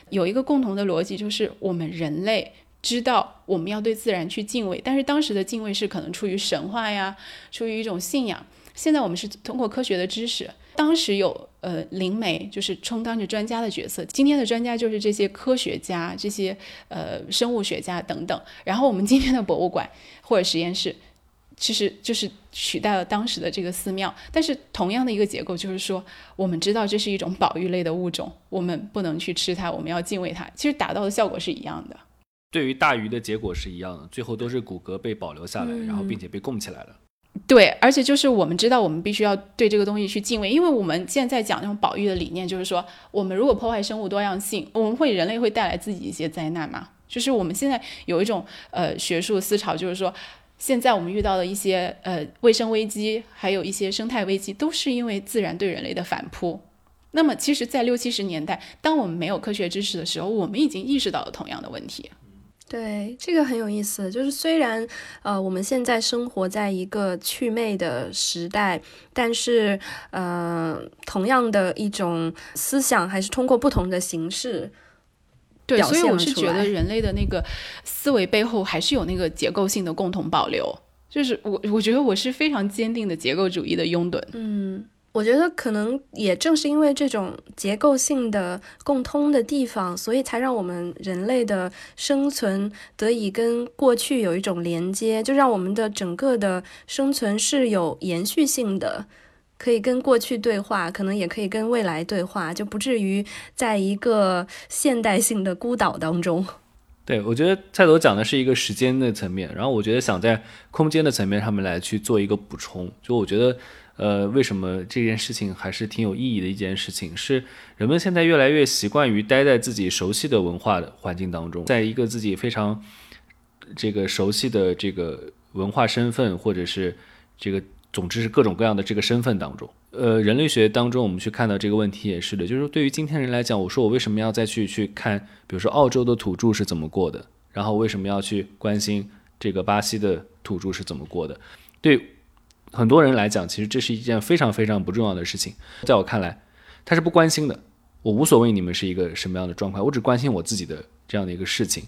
有一个共同的逻辑，就是我们人类知道我们要对自然去敬畏，但是当时的敬畏是可能出于神话呀，出于一种信仰。现在我们是通过科学的知识，当时有呃灵媒，就是充当着专家的角色。今天的专家就是这些科学家、这些呃生物学家等等。然后我们今天的博物馆或者实验室，其实就是取代了当时的这个寺庙。但是同样的一个结构，就是说我们知道这是一种保育类的物种，我们不能去吃它，我们要敬畏它。其实达到的效果是一样的。对于大鱼的结果是一样的，最后都是骨骼被保留下来，然后并且被供起来了。对，而且就是我们知道，我们必须要对这个东西去敬畏，因为我们现在讲那种保育的理念，就是说，我们如果破坏生物多样性，我们会人类会带来自己一些灾难嘛。就是我们现在有一种呃学术思潮，就是说，现在我们遇到的一些呃卫生危机，还有一些生态危机，都是因为自然对人类的反扑。那么，其实，在六七十年代，当我们没有科学知识的时候，我们已经意识到了同样的问题。对，这个很有意思。就是虽然呃我们现在生活在一个祛魅的时代，但是呃同样的一种思想还是通过不同的形式。对，所以我是觉得人类的那个思维背后还是有那个结构性的共同保留。就是我，我觉得我是非常坚定的结构主义的拥趸。嗯，我觉得可能也正是因为这种结构性的共通的地方，所以才让我们人类的生存得以跟过去有一种连接，就让我们的整个的生存是有延续性的，可以跟过去对话，可能也可以跟未来对话，就不至于在一个现代性的孤岛当中。对，我觉得蔡总讲的是一个时间的层面，然后我觉得想在空间的层面上面来去做一个补充。就我觉得，呃，为什么这件事情还是挺有意义的一件事情，是人们现在越来越习惯于待在自己熟悉的文化的环境当中，在一个自己非常这个熟悉的这个文化身份，或者是这个总之是各种各样的这个身份当中。呃，人类学当中，我们去看到这个问题也是的，就是对于今天人来讲，我说我为什么要再去去看，比如说澳洲的土著是怎么过的，然后为什么要去关心这个巴西的土著是怎么过的？对很多人来讲，其实这是一件非常非常不重要的事情。在我看来，他是不关心的。我无所谓你们是一个什么样的状况，我只关心我自己的这样的一个事情。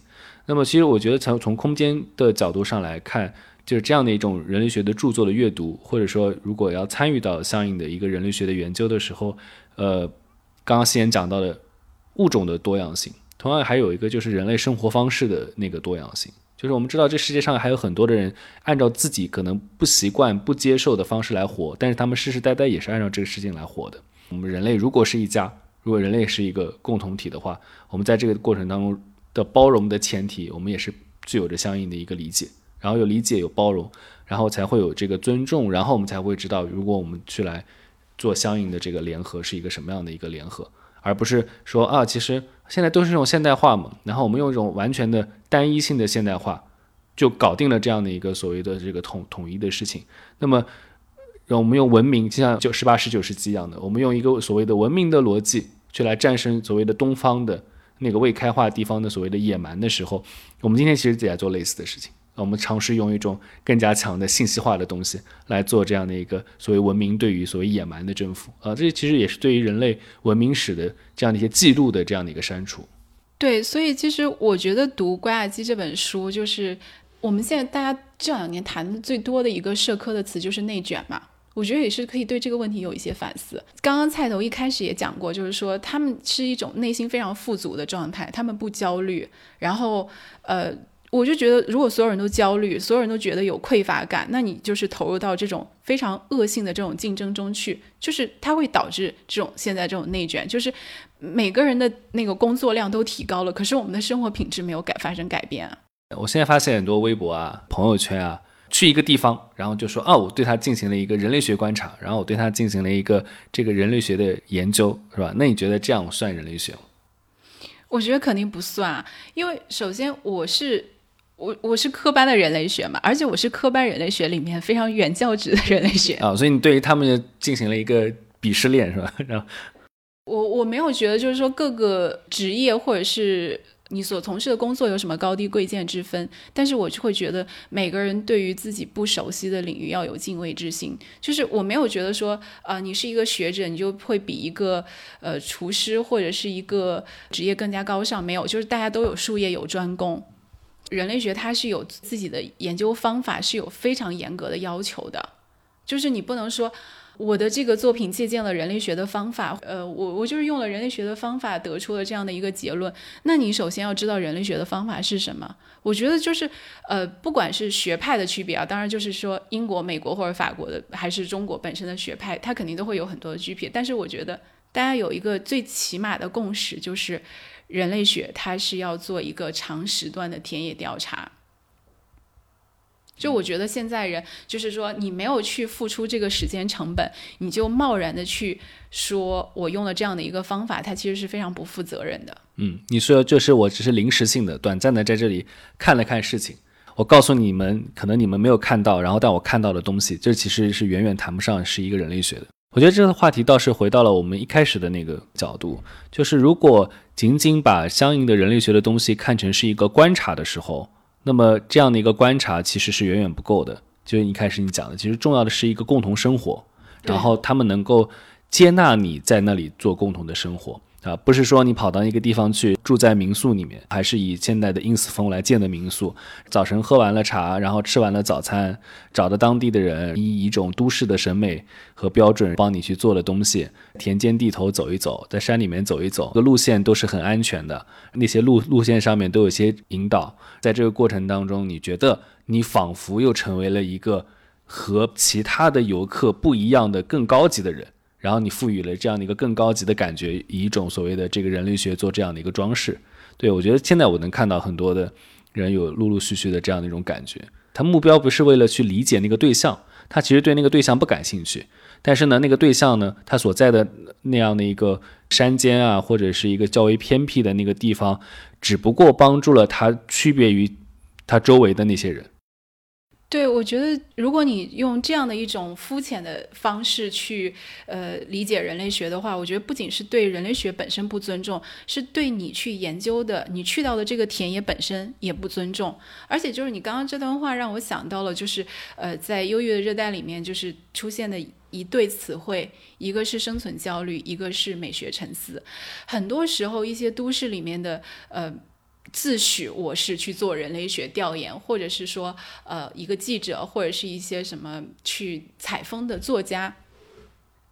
那么，其实我觉得从从空间的角度上来看。就是这样的一种人类学的著作的阅读，或者说，如果要参与到相应的一个人类学的研究的时候，呃，刚刚西言讲到的物种的多样性，同样还有一个就是人类生活方式的那个多样性。就是我们知道这世界上还有很多的人按照自己可能不习惯、不接受的方式来活，但是他们世世代代也是按照这个事情来活的。我们人类如果是一家，如果人类是一个共同体的话，我们在这个过程当中的包容的前提，我们也是具有着相应的一个理解。然后有理解有包容，然后才会有这个尊重，然后我们才会知道，如果我们去来做相应的这个联合，是一个什么样的一个联合，而不是说啊，其实现在都是这种现代化嘛，然后我们用一种完全的单一性的现代化，就搞定了这样的一个所谓的这个统统一的事情。那么，让我们用文明，就像九十八十九世纪一样的，我们用一个所谓的文明的逻辑去来战胜所谓的东方的那个未开化地方的所谓的野蛮的时候，我们今天其实也在做类似的事情。我们尝试用一种更加强的信息化的东西来做这样的一个所谓文明对于所谓野蛮的征服啊，这其实也是对于人类文明史的这样的一些记录的这样的一个删除。对，所以其实我觉得读《瓜亚基》这本书，就是我们现在大家这两年谈的最多的一个社科的词就是内卷嘛。我觉得也是可以对这个问题有一些反思。刚刚菜头一开始也讲过，就是说他们是一种内心非常富足的状态，他们不焦虑，然后呃。我就觉得，如果所有人都焦虑，所有人都觉得有匮乏感，那你就是投入到这种非常恶性的这种竞争中去，就是它会导致这种现在这种内卷，就是每个人的那个工作量都提高了，可是我们的生活品质没有改发生改变啊。我现在发现很多微博啊、朋友圈啊，去一个地方，然后就说啊，我对他进行了一个人类学观察，然后我对他进行了一个这个人类学的研究，是吧？那你觉得这样算人类学吗？我觉得肯定不算，因为首先我是。我我是科班的人类学嘛，而且我是科班人类学里面非常远教职的人类学啊，所以你对于他们进行了一个鄙视链是吧？(laughs) 然后我我没有觉得就是说各个职业或者是你所从事的工作有什么高低贵贱之分，但是我就会觉得每个人对于自己不熟悉的领域要有敬畏之心，就是我没有觉得说啊，你是一个学者，你就会比一个呃厨师或者是一个职业更加高尚，没有，就是大家都有术业有专攻。人类学它是有自己的研究方法，是有非常严格的要求的。就是你不能说我的这个作品借鉴了人类学的方法，呃，我我就是用了人类学的方法得出了这样的一个结论。那你首先要知道人类学的方法是什么。我觉得就是呃，不管是学派的区别啊，当然就是说英国、美国或者法国的，还是中国本身的学派，它肯定都会有很多的区别。但是我觉得大家有一个最起码的共识就是。人类学它是要做一个长时段的田野调查，就我觉得现在人就是说，你没有去付出这个时间成本，你就贸然的去说我用了这样的一个方法，它其实是非常不负责任的。嗯，你说就是我只是临时性的、短暂的在这里看了看事情，我告诉你们，可能你们没有看到，然后但我看到的东西，这其实是远远谈不上是一个人类学的。我觉得这个话题倒是回到了我们一开始的那个角度，就是如果仅仅把相应的人类学的东西看成是一个观察的时候，那么这样的一个观察其实是远远不够的。就是一开始你讲的，其实重要的是一个共同生活，然后他们能够接纳你在那里做共同的生活。啊，不是说你跑到一个地方去住在民宿里面，还是以现代的 ins 风来建的民宿。早晨喝完了茶，然后吃完了早餐，找的当地的人，以一种都市的审美和标准帮你去做的东西。田间地头走一走，在山里面走一走，个路线都是很安全的。那些路路线上面都有些引导，在这个过程当中，你觉得你仿佛又成为了一个和其他的游客不一样的更高级的人。然后你赋予了这样的一个更高级的感觉，以一种所谓的这个人类学做这样的一个装饰。对我觉得现在我能看到很多的人有陆陆续续的这样的一种感觉。他目标不是为了去理解那个对象，他其实对那个对象不感兴趣。但是呢，那个对象呢，他所在的那样的一个山间啊，或者是一个较为偏僻的那个地方，只不过帮助了他区别于他周围的那些人。对，我觉得如果你用这样的一种肤浅的方式去呃理解人类学的话，我觉得不仅是对人类学本身不尊重，是对你去研究的、你去到的这个田野本身也不尊重。而且就是你刚刚这段话让我想到了，就是呃在忧郁的热带里面，就是出现的一对词汇，一个是生存焦虑，一个是美学沉思。很多时候，一些都市里面的呃。自诩我是去做人类学调研，或者是说，呃，一个记者，或者是一些什么去采风的作家，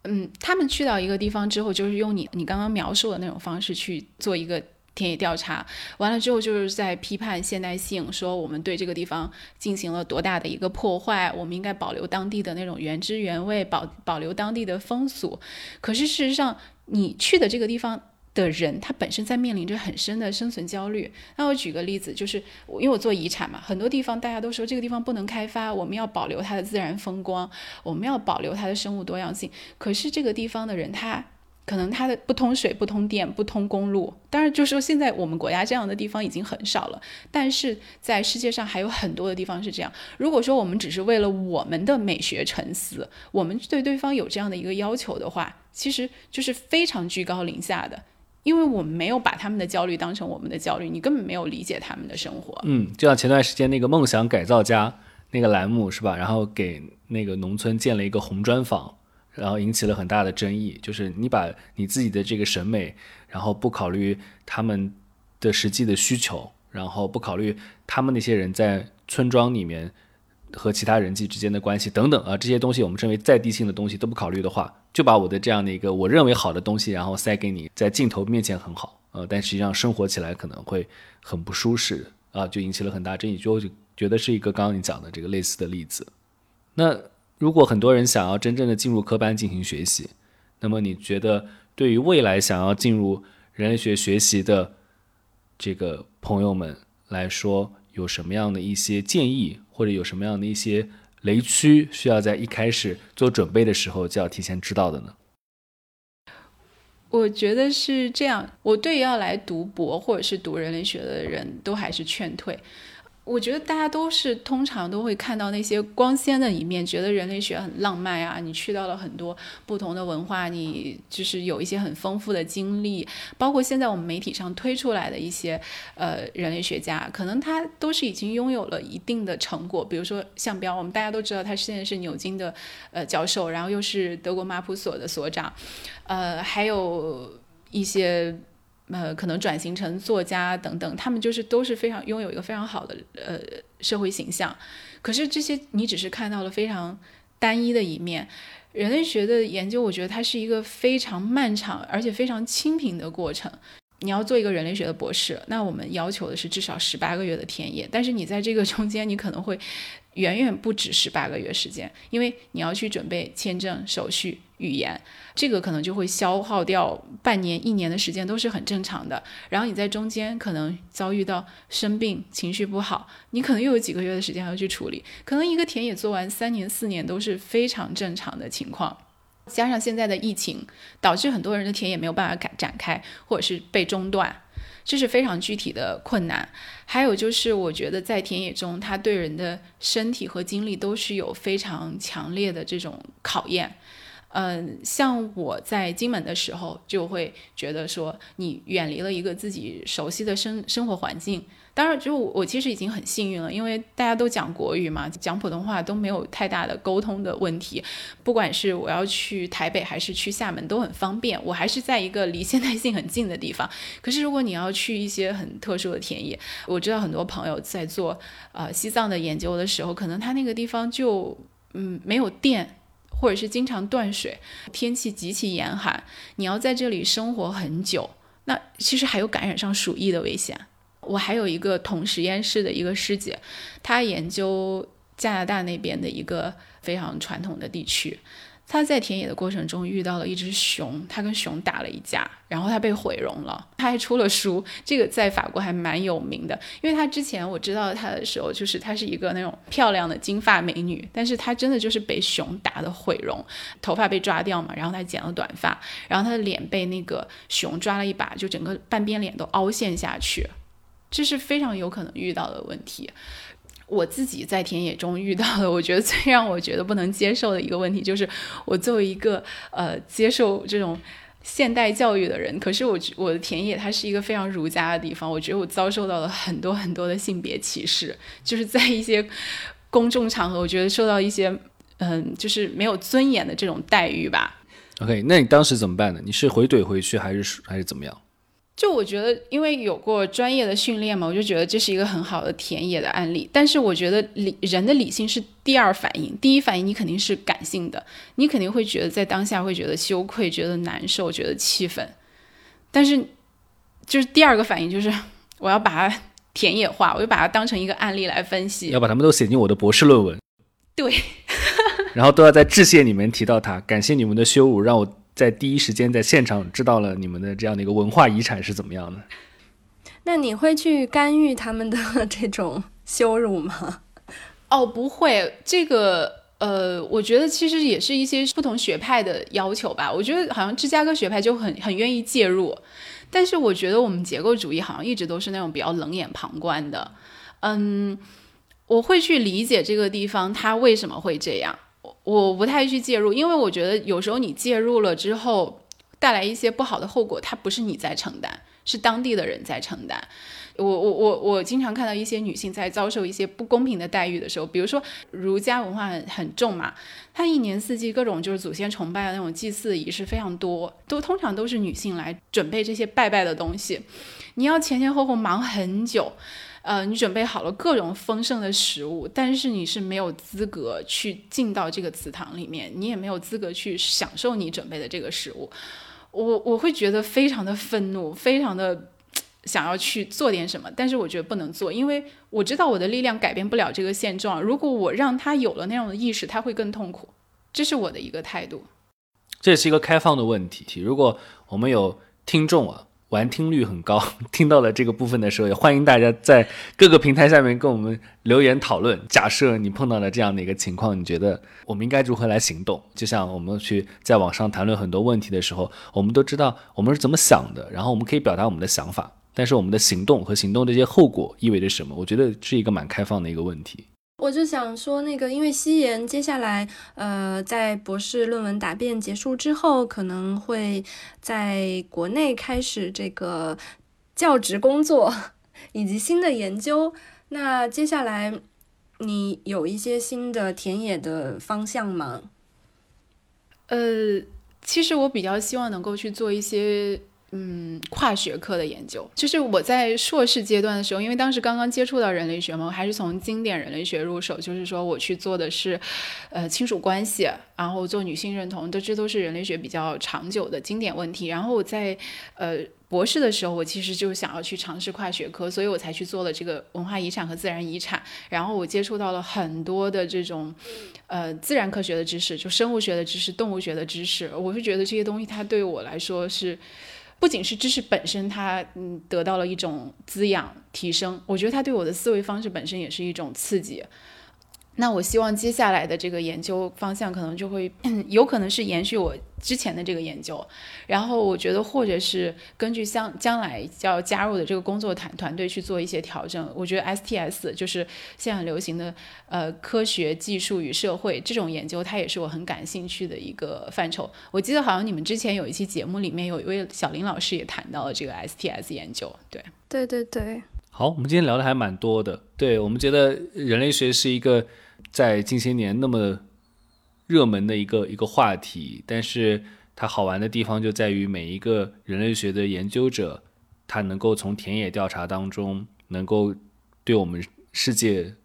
嗯，他们去到一个地方之后，就是用你你刚刚描述的那种方式去做一个田野调查，完了之后就是在批判现代性，说我们对这个地方进行了多大的一个破坏，我们应该保留当地的那种原汁原味，保保留当地的风俗。可是事实上，你去的这个地方。的人，他本身在面临着很深的生存焦虑。那我举个例子，就是因为我做遗产嘛，很多地方大家都说这个地方不能开发，我们要保留它的自然风光，我们要保留它的生物多样性。可是这个地方的人，他可能他的不通水、不通电、不通公路。当然，就是说现在我们国家这样的地方已经很少了，但是在世界上还有很多的地方是这样。如果说我们只是为了我们的美学沉思，我们对对方有这样的一个要求的话，其实就是非常居高临下的。因为我们没有把他们的焦虑当成我们的焦虑，你根本没有理解他们的生活。嗯，就像前段时间那个梦想改造家那个栏目是吧？然后给那个农村建了一个红砖房，然后引起了很大的争议。就是你把你自己的这个审美，然后不考虑他们的实际的需求，然后不考虑他们那些人在村庄里面。和其他人际之间的关系等等啊，这些东西我们称为在地性的东西都不考虑的话，就把我的这样的一个我认为好的东西，然后塞给你，在镜头面前很好，呃，但实际上生活起来可能会很不舒适啊，就引起了很大争议。就觉得是一个刚刚你讲的这个类似的例子。那如果很多人想要真正的进入科班进行学习，那么你觉得对于未来想要进入人类学学习的这个朋友们来说，有什么样的一些建议？或者有什么样的一些雷区需要在一开始做准备的时候就要提前知道的呢？我觉得是这样，我对要来读博或者是读人类学的人都还是劝退。我觉得大家都是通常都会看到那些光鲜的一面，觉得人类学很浪漫啊。你去到了很多不同的文化，你就是有一些很丰富的经历。包括现在我们媒体上推出来的一些呃人类学家，可能他都是已经拥有了一定的成果。比如说向彪，我们大家都知道他现在是牛津的呃教授，然后又是德国马普所的所长，呃，还有一些。呃，可能转型成作家等等，他们就是都是非常拥有一个非常好的呃社会形象。可是这些你只是看到了非常单一的一面。人类学的研究，我觉得它是一个非常漫长而且非常清贫的过程。你要做一个人类学的博士，那我们要求的是至少十八个月的田野。但是你在这个中间，你可能会远远不止十八个月时间，因为你要去准备签证手续。语言，这个可能就会消耗掉半年、一年的时间，都是很正常的。然后你在中间可能遭遇到生病、情绪不好，你可能又有几个月的时间还要去处理。可能一个田野做完三年、四年都是非常正常的情况。加上现在的疫情，导致很多人的田野没有办法展展开，或者是被中断，这是非常具体的困难。还有就是，我觉得在田野中，它对人的身体和精力都是有非常强烈的这种考验。嗯，像我在金门的时候，就会觉得说，你远离了一个自己熟悉的生生活环境。当然，就我其实已经很幸运了，因为大家都讲国语嘛，讲普通话都没有太大的沟通的问题。不管是我要去台北还是去厦门，都很方便。我还是在一个离现代性很近的地方。可是如果你要去一些很特殊的田野，我知道很多朋友在做呃西藏的研究的时候，可能他那个地方就嗯没有电。或者是经常断水，天气极其严寒，你要在这里生活很久，那其实还有感染上鼠疫的危险。我还有一个同实验室的一个师姐，她研究加拿大那边的一个非常传统的地区。他在田野的过程中遇到了一只熊，他跟熊打了一架，然后他被毁容了。他还出了书，这个在法国还蛮有名的。因为他之前我知道他的时候，就是她是一个那种漂亮的金发美女，但是她真的就是被熊打的毁容，头发被抓掉嘛，然后她剪了短发，然后她的脸被那个熊抓了一把，就整个半边脸都凹陷下去，这是非常有可能遇到的问题。我自己在田野中遇到的，我觉得最让我觉得不能接受的一个问题，就是我作为一个呃接受这种现代教育的人，可是我我的田野它是一个非常儒家的地方，我觉得我遭受到了很多很多的性别歧视，就是在一些公众场合，我觉得受到一些嗯就是没有尊严的这种待遇吧。OK，那你当时怎么办呢？你是回怼回去，还是还是怎么样？就我觉得，因为有过专业的训练嘛，我就觉得这是一个很好的田野的案例。但是我觉得理人的理性是第二反应，第一反应你肯定是感性的，你肯定会觉得在当下会觉得羞愧、觉得难受、觉得气愤。但是就是第二个反应就是 (laughs) 我要把它田野化，我就把它当成一个案例来分析，要把他们都写进我的博士论文。对，(laughs) 然后都要在致谢里面提到他，感谢你们的羞辱，让我。在第一时间在现场知道了你们的这样的一个文化遗产是怎么样的？那你会去干预他们的这种羞辱吗？哦，不会，这个呃，我觉得其实也是一些不同学派的要求吧。我觉得好像芝加哥学派就很很愿意介入，但是我觉得我们结构主义好像一直都是那种比较冷眼旁观的。嗯，我会去理解这个地方它为什么会这样。我不太去介入，因为我觉得有时候你介入了之后，带来一些不好的后果，它不是你在承担，是当地的人在承担。我我我我经常看到一些女性在遭受一些不公平的待遇的时候，比如说儒家文化很很重嘛，它一年四季各种就是祖先崇拜的那种祭祀仪式非常多，都通常都是女性来准备这些拜拜的东西，你要前前后后忙很久。呃，你准备好了各种丰盛的食物，但是你是没有资格去进到这个祠堂里面，你也没有资格去享受你准备的这个食物。我我会觉得非常的愤怒，非常的想要去做点什么，但是我觉得不能做，因为我知道我的力量改变不了这个现状。如果我让他有了那样的意识，他会更痛苦。这是我的一个态度。这是一个开放的问题。如果我们有听众啊。玩听率很高，(laughs) 听到了这个部分的时候，也欢迎大家在各个平台下面跟我们留言讨论。假设你碰到了这样的一个情况，你觉得我们应该如何来行动？就像我们去在网上谈论很多问题的时候，我们都知道我们是怎么想的，然后我们可以表达我们的想法，但是我们的行动和行动这些后果意味着什么？我觉得是一个蛮开放的一个问题。我就想说，那个，因为西岩接下来，呃，在博士论文答辩结束之后，可能会在国内开始这个教职工作 (laughs) 以及新的研究。那接下来你有一些新的田野的方向吗？呃，其实我比较希望能够去做一些。嗯，跨学科的研究，就是我在硕士阶段的时候，因为当时刚刚接触到人类学嘛，我还是从经典人类学入手，就是说我去做的是，呃，亲属关系，然后做女性认同，这这都是人类学比较长久的经典问题。然后我在呃博士的时候，我其实就想要去尝试跨学科，所以我才去做了这个文化遗产和自然遗产。然后我接触到了很多的这种，呃，自然科学的知识，就生物学的知识、动物学的知识，我是觉得这些东西它对我来说是。不仅是知识本身，它嗯得到了一种滋养提升，我觉得它对我的思维方式本身也是一种刺激。那我希望接下来的这个研究方向可能就会 (clears throat) 有可能是延续我之前的这个研究，然后我觉得或者是根据将将来要加入的这个工作团团队去做一些调整。我觉得 STS 就是现在很流行的呃科学技术与社会这种研究，它也是我很感兴趣的一个范畴。我记得好像你们之前有一期节目里面有一位小林老师也谈到了这个 STS 研究，对对对对。好，我们今天聊的还蛮多的，对我们觉得人类学是一个。在近些年那么热门的一个一个话题，但是它好玩的地方就在于每一个人类学的研究者，他能够从田野调查当中，能够对我们世界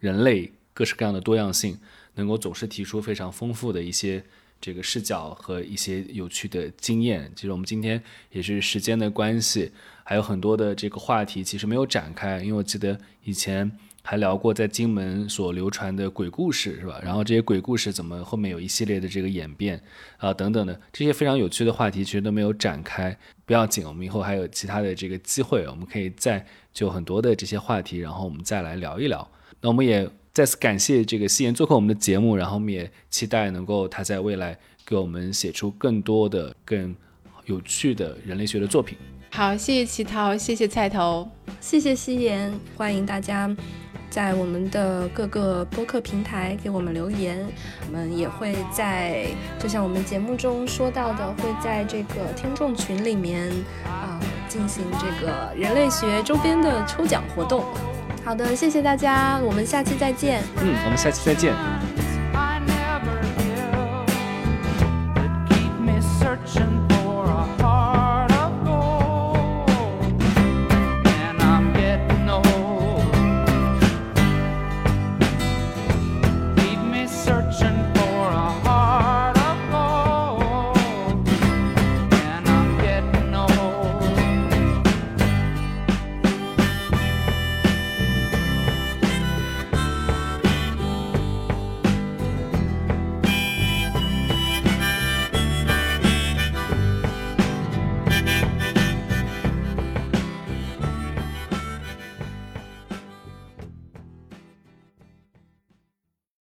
人类各式各样的多样性，能够总是提出非常丰富的一些这个视角和一些有趣的经验。其实我们今天也是时间的关系，还有很多的这个话题其实没有展开，因为我记得以前。还聊过在金门所流传的鬼故事，是吧？然后这些鬼故事怎么后面有一系列的这个演变啊等等的这些非常有趣的话题，其实都没有展开。不要紧，我们以后还有其他的这个机会，我们可以再就很多的这些话题，然后我们再来聊一聊。那我们也再次感谢这个夕颜做客我们的节目，然后我们也期待能够他在未来给我们写出更多的更有趣的人类学的作品。好，谢谢齐涛，谢谢菜头，谢谢夕颜，欢迎大家。在我们的各个播客平台给我们留言。我们也会在，就像我们节目中说到的，会在这个听众群里面啊、进行这个人类学周边的抽奖活动。好的，谢谢大家，我们下期再见。嗯，我们下期再见。Searching.